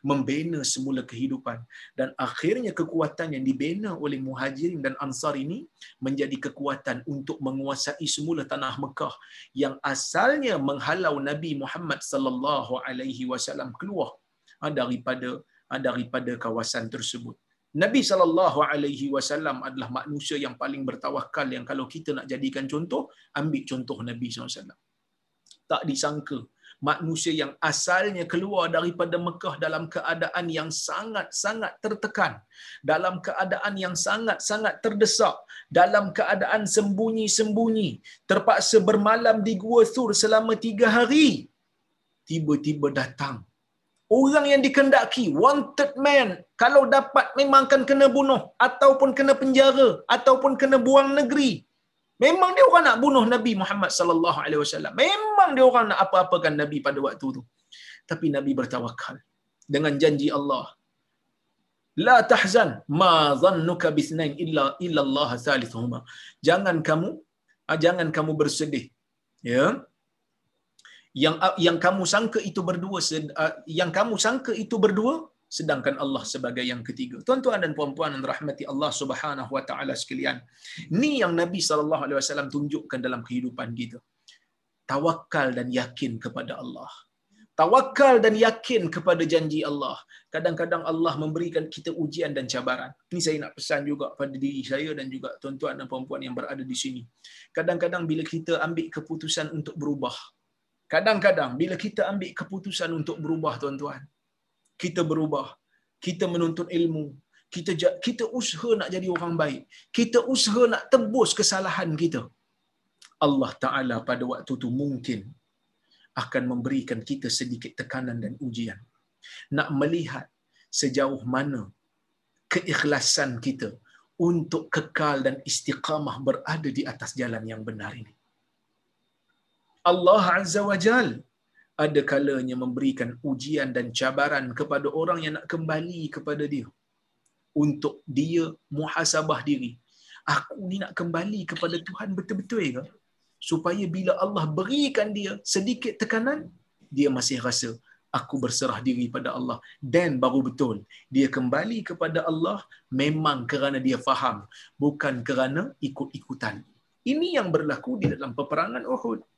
membina semula kehidupan. Dan akhirnya kekuatan yang dibina oleh muhajirin dan ansar ini menjadi kekuatan untuk menguasai semula tanah Mekah yang asalnya menghalau Nabi Muhammad sallallahu alaihi wasallam keluar ha, daripada ha, daripada kawasan tersebut Nabi sallallahu alaihi wasallam adalah manusia yang paling bertawakal yang kalau kita nak jadikan contoh ambil contoh Nabi SAW. Tak disangka manusia yang asalnya keluar daripada Mekah dalam keadaan yang sangat-sangat tertekan, dalam keadaan yang sangat-sangat terdesak, dalam keadaan sembunyi-sembunyi, terpaksa bermalam di Gua Thur selama tiga hari. Tiba-tiba datang orang yang dikendaki wanted man kalau dapat memang akan kena bunuh ataupun kena penjara ataupun kena buang negeri. Memang dia orang nak bunuh Nabi Muhammad sallallahu alaihi wasallam. Memang dia orang nak apa-apakan Nabi pada waktu tu. Tapi Nabi bertawakal dengan janji Allah. La tahzan ma dhannuka bithnain illa illa Allah thalithuhuma jangan kamu ah, jangan kamu bersedih ya yang yang kamu sangka itu berdua uh, yang kamu sangka itu berdua sedangkan Allah sebagai yang ketiga. Tuan-tuan dan puan-puan yang rahmati Allah Subhanahu wa taala sekalian. Ni yang Nabi sallallahu alaihi wasallam tunjukkan dalam kehidupan kita. Tawakal dan yakin kepada Allah. Tawakal dan yakin kepada janji Allah. Kadang-kadang Allah memberikan kita ujian dan cabaran. Ini saya nak pesan juga pada diri saya dan juga tuan-tuan dan puan-puan yang berada di sini. Kadang-kadang bila kita ambil keputusan untuk berubah, Kadang-kadang bila kita ambil keputusan untuk berubah tuan-tuan, kita berubah, kita menuntut ilmu, kita kita usaha nak jadi orang baik, kita usaha nak tebus kesalahan kita. Allah Taala pada waktu itu mungkin akan memberikan kita sedikit tekanan dan ujian. Nak melihat sejauh mana keikhlasan kita untuk kekal dan istiqamah berada di atas jalan yang benar ini. Allah Azza wa Jal ada kalanya memberikan ujian dan cabaran kepada orang yang nak kembali kepada dia untuk dia muhasabah diri. Aku ni nak kembali kepada Tuhan betul-betul ke? Supaya bila Allah berikan dia sedikit tekanan, dia masih rasa aku berserah diri pada Allah dan baru betul dia kembali kepada Allah memang kerana dia faham bukan kerana ikut-ikutan. Ini yang berlaku di dalam peperangan Uhud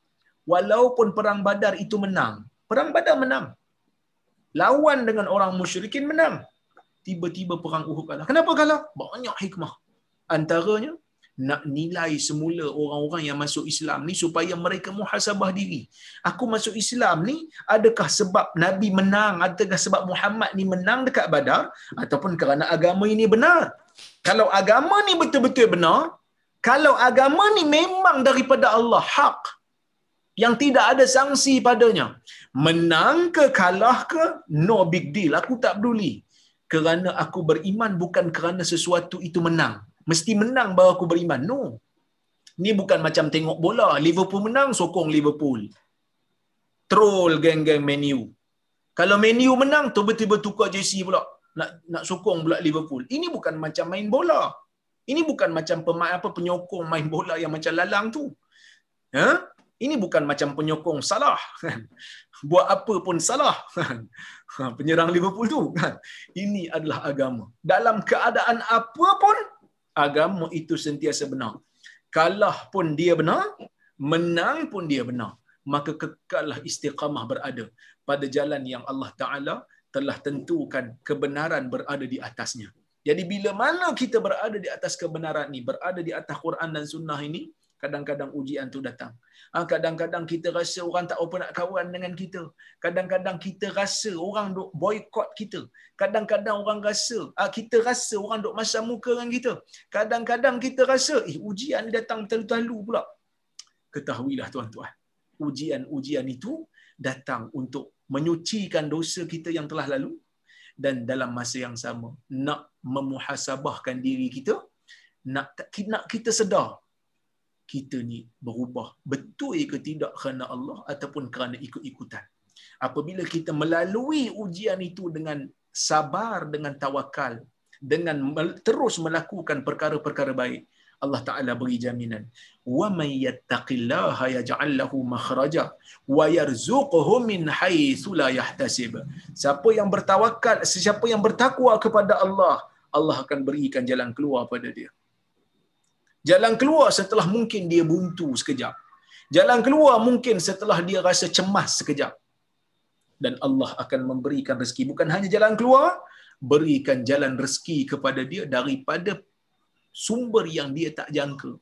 walaupun perang badar itu menang. Perang badar menang. Lawan dengan orang musyrikin menang. Tiba-tiba perang Uhud kalah. Kenapa kalah? Banyak hikmah. Antaranya, nak nilai semula orang-orang yang masuk Islam ni supaya mereka muhasabah diri. Aku masuk Islam ni adakah sebab Nabi menang adakah sebab Muhammad ni menang dekat Badar ataupun kerana agama ini benar? Kalau agama ni betul-betul benar, kalau agama ni memang daripada Allah hak, yang tidak ada sanksi padanya. Menang ke kalah ke, no big deal. Aku tak peduli. Kerana aku beriman bukan kerana sesuatu itu menang. Mesti menang baru aku beriman. No. Ni bukan macam tengok bola. Liverpool menang, sokong Liverpool. Troll geng-geng menu. Kalau menu menang, tiba-tiba tukar jersey pula. Nak nak sokong pula Liverpool. Ini bukan macam main bola. Ini bukan macam pemain apa penyokong main bola yang macam lalang tu. Ha? Ini bukan macam penyokong salah. Buat apa pun salah. Penyerang Liverpool tu kan? Ini adalah agama. Dalam keadaan apa pun agama itu sentiasa benar. Kalah pun dia benar menang pun dia benar. Maka kekallah istiqamah berada pada jalan yang Allah taala telah tentukan kebenaran berada di atasnya. Jadi bila mana kita berada di atas kebenaran ini berada di atas Quran dan sunnah ini kadang-kadang ujian tu datang. Ha, kadang-kadang kita rasa orang tak apa nak kawan dengan kita. Kadang-kadang kita rasa orang duk boykot kita. Kadang-kadang orang rasa, ha, kita rasa orang duk masa muka dengan kita. Kadang-kadang kita rasa, eh ujian ni datang terlalu-terlalu pula. Ketahuilah tuan-tuan, ujian-ujian itu datang untuk menyucikan dosa kita yang telah lalu dan dalam masa yang sama nak memuhasabahkan diri kita nak nak kita sedar kita ni berubah. Betul ke tidak kerana Allah ataupun kerana ikut-ikutan? Apabila kita melalui ujian itu dengan sabar dengan tawakal dengan terus melakukan perkara-perkara baik Allah Taala beri jaminan. Wa may yattaqillaha yaj'al lahu makhraja wa yarzuquhu min haitsu la yahtasib. Siapa yang bertawakal siapa yang bertakwa kepada Allah Allah akan berikan jalan keluar pada dia jalan keluar setelah mungkin dia buntu sekejap. Jalan keluar mungkin setelah dia rasa cemas sekejap. Dan Allah akan memberikan rezeki. Bukan hanya jalan keluar berikan jalan rezeki kepada dia daripada sumber yang dia tak jangka.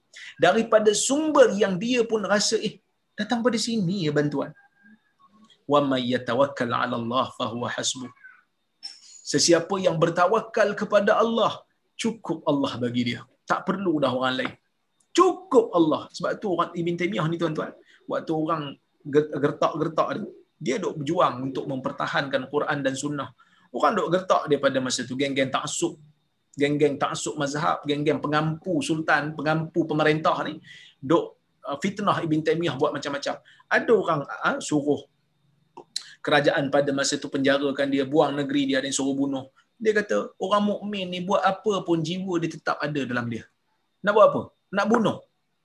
Daripada sumber yang dia pun rasa eh datang pada sini ya bantuan. Yatawakkal 'ala Allah fa huwa hasbuh sesiapa yang bertawakal kepada Allah cukup Allah bagi dia tak perlu dah orang lain. Cukup Allah. Sebab tu orang Ibn Taymiyah ni tuan-tuan waktu orang gertak-gertak dia dia dok berjuang untuk mempertahankan Quran dan sunnah. Orang dok gertak dia pada masa tu. Geng-geng taksub. Geng-geng taksub mazhab, geng-geng pengampu sultan, pengampu pemerintah ni dok uh, fitnah Ibn Taymiyah buat macam-macam. Ada orang uh, suruh kerajaan pada masa tu penjarakan dia, buang negeri dia, yang suruh bunuh. Dia kata, orang mukmin ni buat apa pun jiwa dia tetap ada dalam dia. Nak buat apa? Nak bunuh.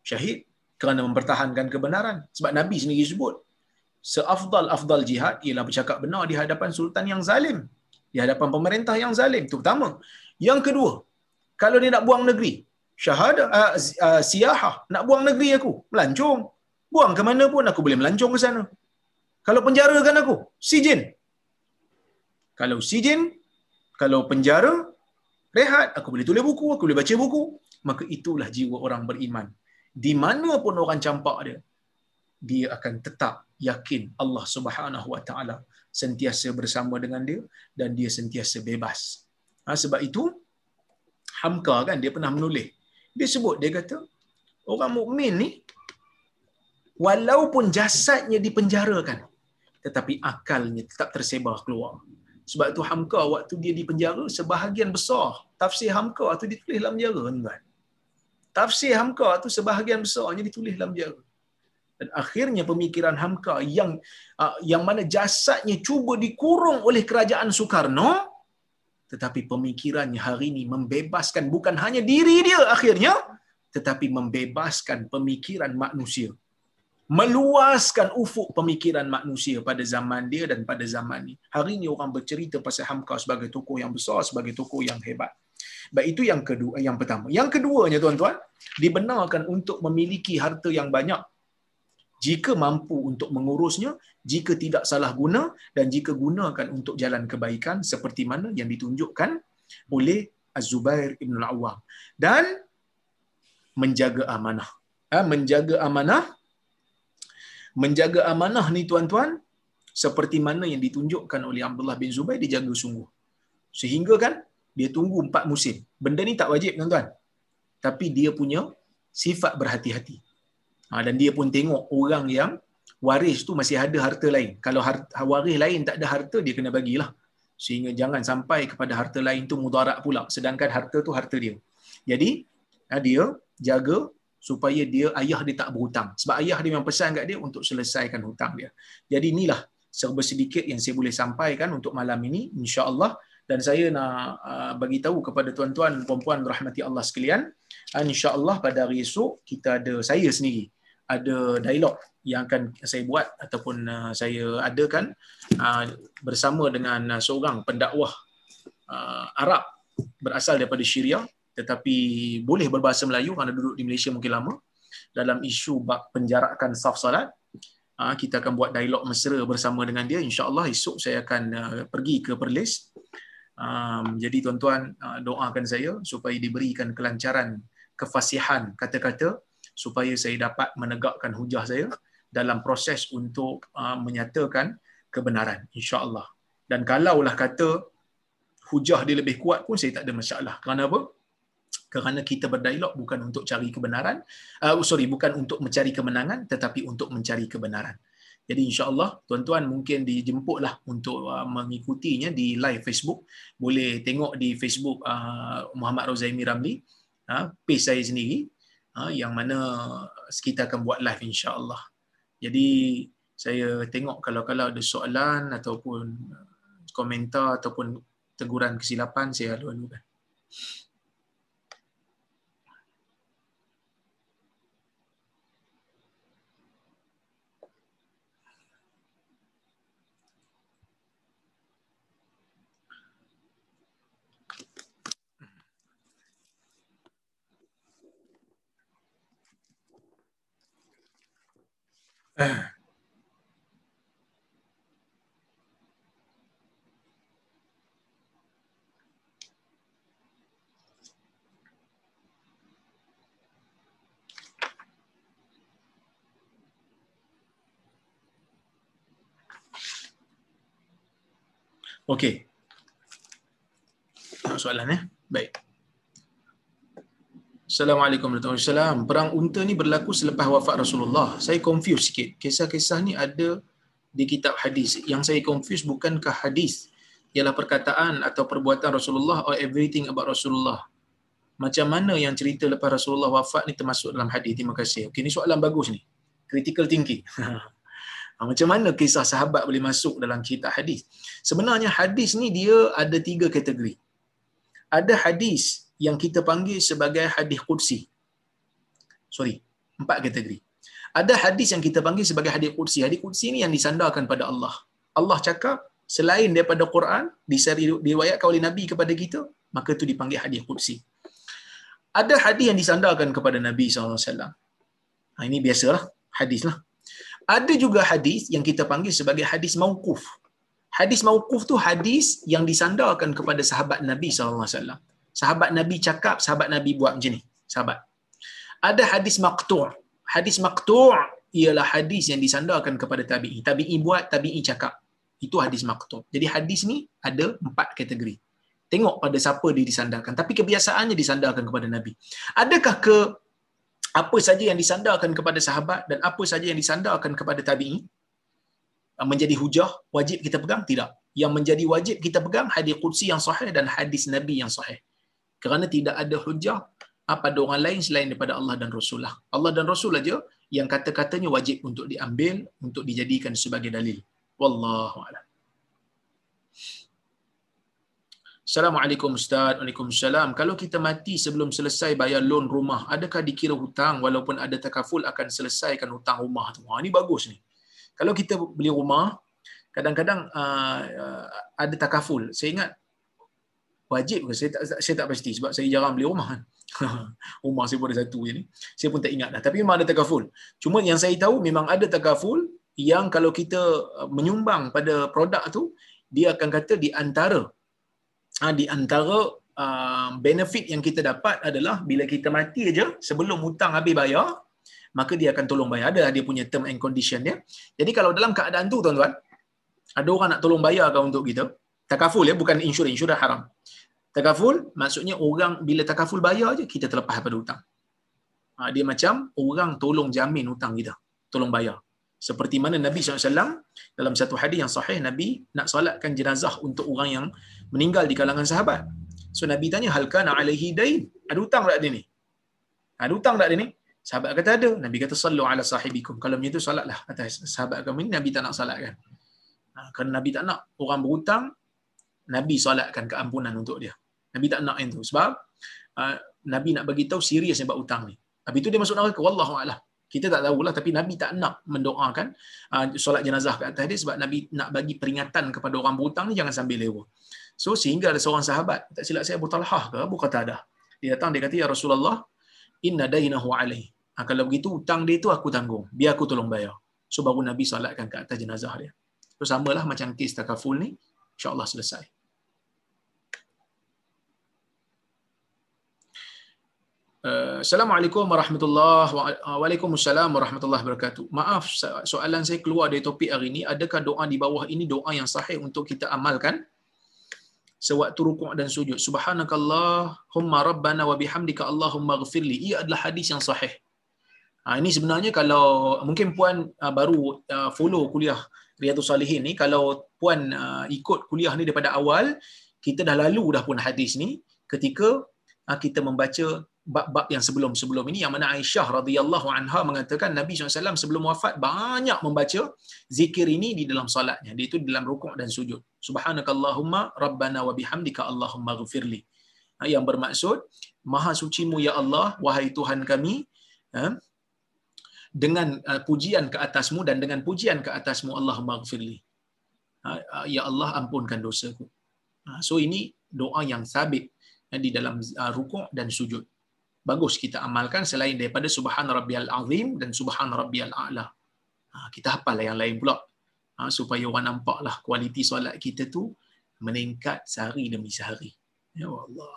Syahid kerana mempertahankan kebenaran. Sebab Nabi sendiri sebut, seafdal-afdal jihad ialah bercakap benar di hadapan sultan yang zalim. Di hadapan pemerintah yang zalim. Itu pertama. Yang kedua, kalau dia nak buang negeri, syahadah uh, uh, siyahah, nak buang negeri aku, melancong. Buang ke mana pun aku boleh melancong ke sana. Kalau penjarakan aku, sijin. Kalau sijin, kalau penjara, rehat, aku boleh tulis buku, aku boleh baca buku. Maka itulah jiwa orang beriman. Di mana pun orang campak dia, dia akan tetap yakin Allah Subhanahu Wa Taala sentiasa bersama dengan dia dan dia sentiasa bebas Ha, sebab itu Hamka kan dia pernah menulis. Dia sebut dia kata orang mukmin ni walaupun jasadnya dipenjarakan tetapi akalnya tetap tersebar keluar. Sebab tu Hamka waktu dia di penjara sebahagian besar tafsir Hamka tu ditulis dalam penjara tuan. Tafsir Hamka tu sebahagian besarnya ditulis dalam penjara. Dan akhirnya pemikiran Hamka yang uh, yang mana jasadnya cuba dikurung oleh kerajaan Soekarno tetapi pemikirannya hari ini membebaskan bukan hanya diri dia akhirnya tetapi membebaskan pemikiran manusia meluaskan ufuk pemikiran manusia pada zaman dia dan pada zaman ini hari ini orang bercerita pasal Hamka sebagai tokoh yang besar sebagai tokoh yang hebat baik itu yang kedua yang pertama yang keduanya tuan-tuan dibenarkan untuk memiliki harta yang banyak jika mampu untuk mengurusnya, jika tidak salah guna dan jika gunakan untuk jalan kebaikan seperti mana yang ditunjukkan oleh Az-Zubair Ibn Al-Awwam. Dan menjaga amanah. Ha, menjaga amanah. Menjaga amanah ni tuan-tuan, seperti mana yang ditunjukkan oleh Abdullah bin Zubair dijaga sungguh. Sehingga kan, dia tunggu empat musim. Benda ni tak wajib tuan-tuan. Tapi dia punya sifat berhati-hati. Ha, dan dia pun tengok orang yang waris tu masih ada harta lain. Kalau harta, waris lain tak ada harta, dia kena bagilah. Sehingga jangan sampai kepada harta lain tu mudarat pula. Sedangkan harta tu harta dia. Jadi, ha, dia jaga supaya dia ayah dia tak berhutang. Sebab ayah dia memang pesan kat dia untuk selesaikan hutang dia. Jadi inilah serba sedikit yang saya boleh sampaikan untuk malam ini. InsyaAllah. Dan saya nak uh, bagi tahu kepada tuan-tuan, puan-puan rahmati Allah sekalian. Uh, InsyaAllah pada hari esok, kita ada saya sendiri ada dialog yang akan saya buat ataupun uh, saya adakan bersama dengan seorang pendakwah Arab berasal daripada Syria tetapi boleh berbahasa Melayu kerana duduk di Malaysia mungkin lama dalam isu bab penjarakan saf salat uh, kita akan buat dialog mesra bersama dengan dia insya-Allah esok saya akan uh, pergi ke Perlis um, jadi tuan-tuan uh, doakan saya supaya diberikan kelancaran kefasihan kata-kata supaya saya dapat menegakkan hujah saya dalam proses untuk uh, menyatakan kebenaran insya-Allah. Dan kalaulah kata hujah dia lebih kuat pun saya tak ada masalah. Kerana apa? Kerana kita berdialog bukan untuk cari kebenaran, uh, sorry bukan untuk mencari kemenangan tetapi untuk mencari kebenaran. Jadi insya-Allah tuan-tuan mungkin dijemputlah untuk uh, mengikutinya di live Facebook. Boleh tengok di Facebook uh, Muhammad Rozaimi Ramli, uh, page saya sendiri uh, yang mana kita akan buat live insya-Allah. Jadi saya tengok kalau-kalau ada soalan ataupun komentar ataupun teguran kesilapan saya lalu-lalukan. Okey. Soalan eh. Baik. Assalamualaikum warahmatullahi wabarakatuh. Perang unta ni berlaku selepas wafat Rasulullah. Saya confuse sikit. Kisah-kisah ni ada di kitab hadis. Yang saya confuse bukankah hadis ialah perkataan atau perbuatan Rasulullah or everything about Rasulullah. Macam mana yang cerita lepas Rasulullah wafat ni termasuk dalam hadis? Terima kasih. Okey, ni soalan bagus ni. Critical thinking. Macam mana kisah sahabat boleh masuk dalam kitab hadis? Sebenarnya hadis ni dia ada tiga kategori. Ada hadis yang kita panggil sebagai hadis qudsi. Sorry, empat kategori. Ada hadis yang kita panggil sebagai hadis qudsi. Hadis qudsi ni yang disandarkan pada Allah. Allah cakap selain daripada Quran diriwayatkan oleh Nabi kepada kita, maka itu dipanggil hadis qudsi. Ada hadis yang disandarkan kepada Nabi SAW. Ha, ini biasalah, hadis lah ada juga hadis yang kita panggil sebagai hadis mauquf. Hadis mauquf tu hadis yang disandarkan kepada sahabat Nabi SAW. Sahabat Nabi cakap, sahabat Nabi buat macam ni. Sahabat. Ada hadis maqtu'. Hadis maqtu' ialah hadis yang disandarkan kepada tabi'i. Tabi'i buat, tabi'i cakap. Itu hadis maqtu'. Jadi hadis ni ada empat kategori. Tengok pada siapa dia disandarkan. Tapi kebiasaannya disandarkan kepada Nabi. Adakah ke apa saja yang disandarkan kepada sahabat dan apa saja yang disandarkan kepada tabi'i menjadi hujah wajib kita pegang tidak yang menjadi wajib kita pegang hadis qudsi yang sahih dan hadis nabi yang sahih kerana tidak ada hujah pada orang lain selain daripada Allah dan Rasulullah Allah dan Rasul aja yang kata-katanya wajib untuk diambil untuk dijadikan sebagai dalil wallahu a'lam Assalamualaikum Ustaz. Waalaikumsalam. Kalau kita mati sebelum selesai bayar loan rumah, adakah dikira hutang walaupun ada takaful akan selesaikan hutang rumah tu? Ha, ini bagus ni. Kalau kita beli rumah, kadang-kadang uh, uh, ada takaful. Saya ingat wajib ke? Saya tak, saya tak pasti sebab saya jarang beli rumah kan. rumah saya pun ada satu je ni. Saya pun tak ingat dah. Tapi memang ada takaful. Cuma yang saya tahu memang ada takaful yang kalau kita uh, menyumbang pada produk tu, dia akan kata di antara ha, di antara uh, benefit yang kita dapat adalah bila kita mati aja sebelum hutang habis bayar maka dia akan tolong bayar ada dia punya term and condition dia jadi kalau dalam keadaan tu tuan-tuan ada orang nak tolong bayar kan untuk kita takaful ya bukan insurans insurans haram takaful maksudnya orang bila takaful bayar aja kita terlepas daripada hutang ha, dia macam orang tolong jamin hutang kita tolong bayar seperti mana Nabi SAW dalam satu hadis yang sahih Nabi nak solatkan jenazah untuk orang yang meninggal di kalangan sahabat. So Nabi tanya hal kana alaihi dain? Ada hutang tak dia ni? Ada hutang tak dia ni? Sahabat kata ada. Nabi kata sallu ala sahibikum. Kalau macam itu solatlah atas sahabat kami ni Nabi tak nak solat kan. Ha, kerana Nabi tak nak orang berhutang Nabi solatkan keampunan untuk dia. Nabi tak nak itu sebab uh, Nabi nak bagi tahu serius sebab hutang ni. Habis itu dia masuk neraka wallahu a'lam kita tak tahulah tapi Nabi tak nak mendoakan uh, solat jenazah kat atas dia sebab Nabi nak bagi peringatan kepada orang berhutang ni jangan sambil lewa. So sehingga ada seorang sahabat, tak silap saya Abu Talhah ke Abu Qatadah. Dia datang dia kata ya Rasulullah, inna dainahu alaihi. Ha, kalau begitu hutang dia tu aku tanggung, biar aku tolong bayar. So baru Nabi solatkan kat atas jenazah dia. So samalah macam kes takaful ni, insya-Allah selesai. Uh, Assalamualaikum warahmatullahi wabarakatuh. Waalaikumsalam warahmatullahi wabarakatuh. Maaf soalan saya keluar dari topik hari ini. Adakah doa di bawah ini doa yang sahih untuk kita amalkan? Sewaktu rukuk dan sujud. Subhanakallahumma rabbana wa bihamdika Allahumma ghafirli. Ia adalah hadis yang sahih. Ha, ini sebenarnya kalau mungkin puan uh, baru uh, follow kuliah Riyadhus Salihin ni, kalau puan uh, ikut kuliah ni daripada awal, kita dah lalu dah pun hadis ni ketika uh, kita membaca bab-bab yang sebelum-sebelum ini yang mana Aisyah radhiyallahu anha mengatakan Nabi SAW sebelum wafat banyak membaca zikir ini di dalam solatnya. Dia itu di dalam rukuk dan sujud. Subhanakallahumma rabbana wa bihamdika Allahumma ghafirli. Ha, yang bermaksud Maha sucimu ya Allah wahai Tuhan kami ha, dengan uh, pujian ke atasmu dan dengan pujian ke atasmu Allahumma ghafirli. Ha, uh, ya Allah ampunkan dosaku. So ini doa yang sabit di dalam uh, rukuk dan sujud bagus kita amalkan selain daripada subhan rabbiyal azim dan subhan rabbiyal a'la. Ha, kita hafal yang lain pula. Ha, supaya orang nampaklah kualiti solat kita tu meningkat sehari demi sehari. Ya Allah.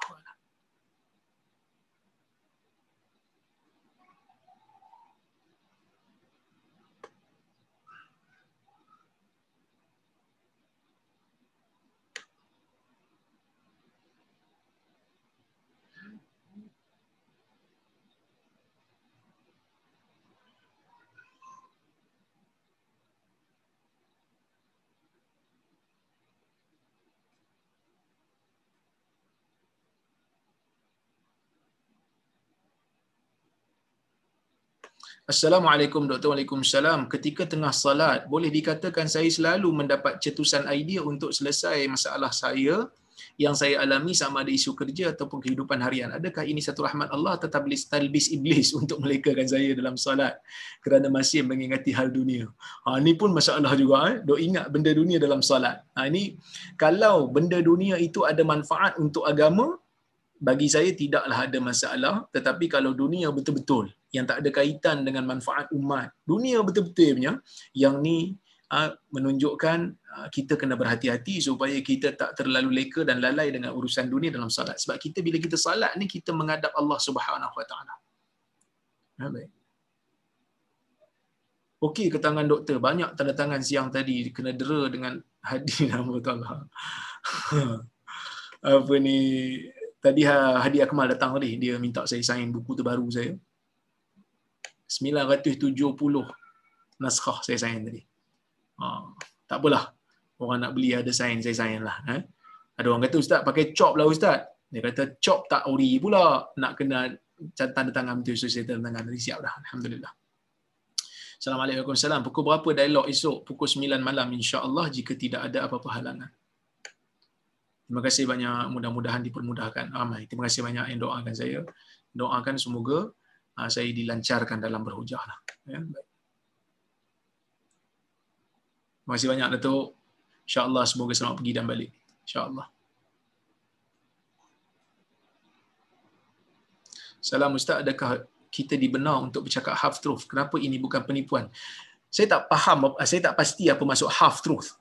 Assalamualaikum Dr. Waalaikumsalam. Ketika tengah salat, boleh dikatakan saya selalu mendapat cetusan idea untuk selesai masalah saya yang saya alami sama ada isu kerja ataupun kehidupan harian. Adakah ini satu rahmat Allah tablis talbis iblis untuk melekakan saya dalam salat kerana masih mengingati hal dunia. Ha ini pun masalah juga eh. Dok ingat benda dunia dalam salat. Ha ini kalau benda dunia itu ada manfaat untuk agama, bagi saya tidaklah ada masalah tetapi kalau dunia betul-betul yang tak ada kaitan dengan manfaat umat dunia betul-betul punya yang ni uh, menunjukkan uh, kita kena berhati-hati supaya kita tak terlalu leka dan lalai dengan urusan dunia dalam salat. Sebab kita bila kita salat ni kita menghadap Allah Subhanahu Wa Taala. Ha, Okey ke tangan doktor? Banyak tanda tangan siang tadi. Kena dera dengan hadis nama Allah apa ni tadi Hadi Akmal datang tadi. Dia minta saya sign buku terbaru saya. 970 naskah saya sign tadi. Ha, tak apalah. Orang nak beli ada sign saya sign lah eh? ada orang kata ustaz pakai chop lah ustaz. Dia kata chop tak ori pula. Nak kena tanda tangan betul so saya tanda tangan tadi siap dah. Alhamdulillah. Assalamualaikum. Salam. Pukul berapa dialog esok? Pukul 9 malam insya-Allah jika tidak ada apa-apa halangan. Terima kasih banyak. Mudah-mudahan dipermudahkan. Ramai. Terima kasih banyak yang doakan saya. Doakan semoga uh, saya dilancarkan dalam berhujah. Lah. Ya, Terima kasih banyak Datuk. InsyaAllah semoga selamat pergi dan balik. InsyaAllah. Salam Ustaz, adakah kita dibenar untuk bercakap half truth? Kenapa ini bukan penipuan? Saya tak faham, saya tak pasti apa maksud half truth.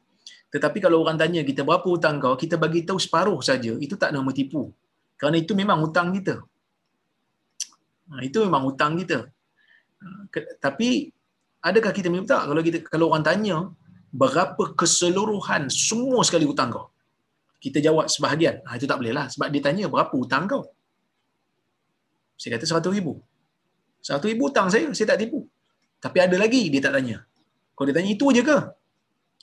Tetapi kalau orang tanya kita berapa hutang kau, kita bagi tahu separuh saja, itu tak nama tipu. Kerana itu memang hutang kita. Ha, itu memang hutang kita. Ha, tapi adakah kita minta kalau kita kalau orang tanya berapa keseluruhan semua sekali hutang kau? Kita jawab sebahagian. Ha, itu tak boleh lah. Sebab dia tanya berapa hutang kau? Saya kata seratus ribu. Seratus ribu hutang saya, saya tak tipu. Tapi ada lagi dia tak tanya. Kalau dia tanya itu je ke?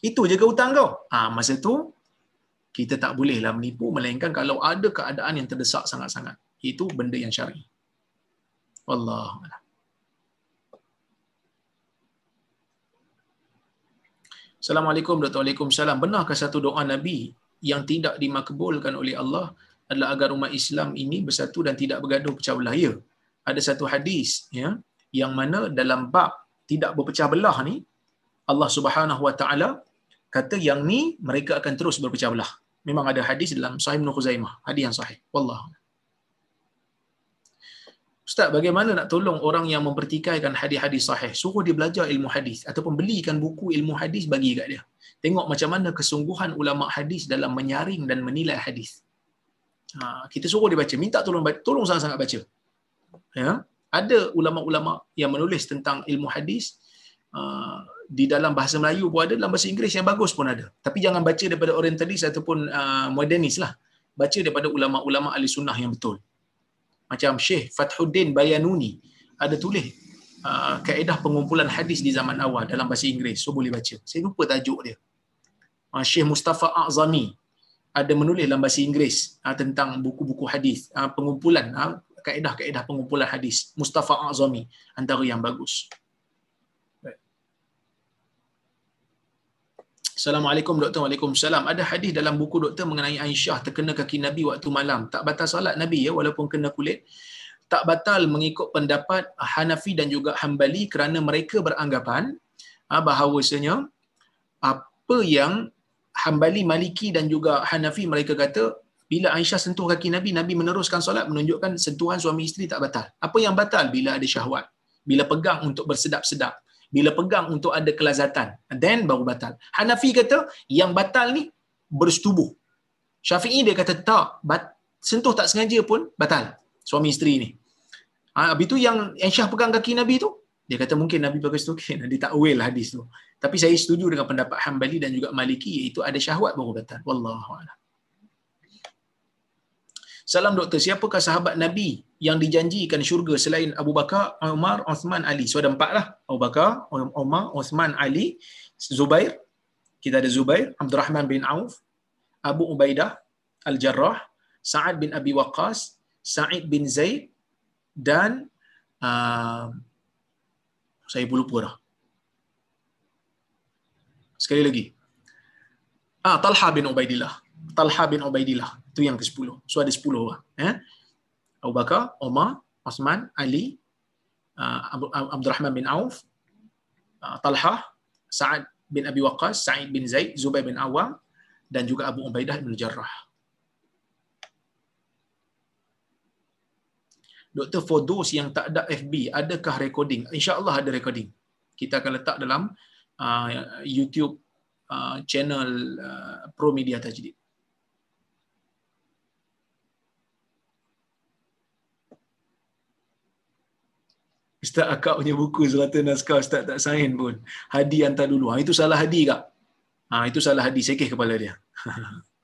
Itu je ke hutang kau? Ha, masa tu, kita tak bolehlah menipu melainkan kalau ada keadaan yang terdesak sangat-sangat. Itu benda yang syar'i. Allah. Assalamualaikum warahmatullahi wabarakatuh. Benarkah satu doa Nabi yang tidak dimakbulkan oleh Allah adalah agar umat Islam ini bersatu dan tidak bergaduh pecah belah? Ya. Ada satu hadis ya yang mana dalam bab tidak berpecah belah ni Allah Subhanahu Wa Taala kata yang ni mereka akan terus berpecah belah. Memang ada hadis dalam Sahih Ibn Khuzaimah. Hadis yang sahih. Wallah. Ustaz, bagaimana nak tolong orang yang mempertikaikan hadis-hadis sahih? Suruh dia belajar ilmu hadis ataupun belikan buku ilmu hadis bagi kat dia. Tengok macam mana kesungguhan ulama hadis dalam menyaring dan menilai hadis. Ha, kita suruh dia baca, minta tolong tolong sangat-sangat baca. ya ada ulama-ulama yang menulis tentang ilmu hadis uh, di dalam bahasa Melayu pun ada dalam bahasa Inggeris yang bagus pun ada. Tapi jangan baca daripada orientalis ataupun uh, modernis lah. Baca daripada ulama-ulama ahli sunnah yang betul. Macam Syekh Fathuddin Bayanuni ada tulis uh, kaedah pengumpulan hadis di zaman awal dalam bahasa Inggeris. So boleh baca. Saya lupa tajuk dia. Uh, Syekh Mustafa Azami ada menulis dalam bahasa Inggeris uh, tentang buku-buku hadis uh, pengumpulan uh, kaedah-kaedah pengumpulan hadis. Mustafa Azami antara yang bagus. Assalamualaikum doktor. Waalaikumsalam. Ada hadis dalam buku doktor mengenai Aisyah terkena kaki Nabi waktu malam. Tak batal salat Nabi ya walaupun kena kulit. Tak batal mengikut pendapat Hanafi dan juga Hambali kerana mereka beranggapan ah, bahawasanya apa yang Hambali, Maliki dan juga Hanafi mereka kata bila Aisyah sentuh kaki Nabi, Nabi meneruskan solat menunjukkan sentuhan suami isteri tak batal. Apa yang batal bila ada syahwat? Bila pegang untuk bersedap-sedap. Bila pegang untuk ada kelazatan. Then baru batal. Hanafi kata yang batal ni bersetubuh. Syafi'i dia kata tak. Bat, sentuh tak sengaja pun batal. Suami isteri ni. Ha, habis tu yang Aisyah pegang kaki Nabi tu, dia kata mungkin Nabi pakai stokin. Dia tak aware lah hadis tu. Tapi saya setuju dengan pendapat Hanbali dan juga Maliki iaitu ada syahwat baru batal. Wallahualam. Salam doktor, siapakah sahabat Nabi yang dijanjikan syurga selain Abu Bakar, Umar, Uthman, Ali? So ada empat lah. Abu Bakar, Umar, Uthman, Ali, Zubair. Kita ada Zubair, Abdul Rahman bin Auf, Abu Ubaidah, Al-Jarrah, Sa'ad bin Abi Waqqas, Sa'id bin Zaid dan uh, saya pun lupa dah. Sekali lagi. Ah, Talha bin Ubaidillah. Talha bin Ubaidillah. Itu yang ke-10. So ada 10 orang. Eh? Abu Bakar, Umar, Osman, Ali, uh, Abdul Rahman bin Auf, uh, Talha, Sa'ad bin Abi Waqqas, Sa'id bin Zaid, Zubair bin Awam dan juga Abu Ubaidah bin Jarrah. Doktor, for those yang tak ada FB, adakah recording? InsyaAllah ada recording. Kita akan letak dalam uh, YouTube uh, channel uh, Pro Media Tajdid. Ustaz akak punya buku Zalatan Naskah Ustaz tak sign pun. Hadi hantar dulu. Ha, itu salah hadi kak. Ha, itu salah hadi. Sekeh kepala dia.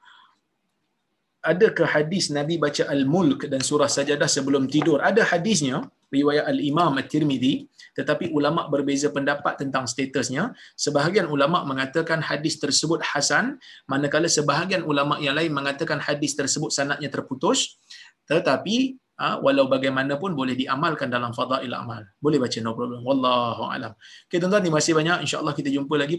Adakah hadis Nabi baca Al-Mulk dan surah sajadah sebelum tidur? Ada hadisnya, riwayat Al-Imam At-Tirmidhi, tetapi ulama berbeza pendapat tentang statusnya. Sebahagian ulama mengatakan hadis tersebut hasan, manakala sebahagian ulama yang lain mengatakan hadis tersebut sanadnya terputus. Tetapi ha, walau bagaimanapun boleh diamalkan dalam fadail amal. Boleh baca no problem. Wallahu alam. Okay tuan-tuan ni masih banyak. Insya-Allah kita jumpa lagi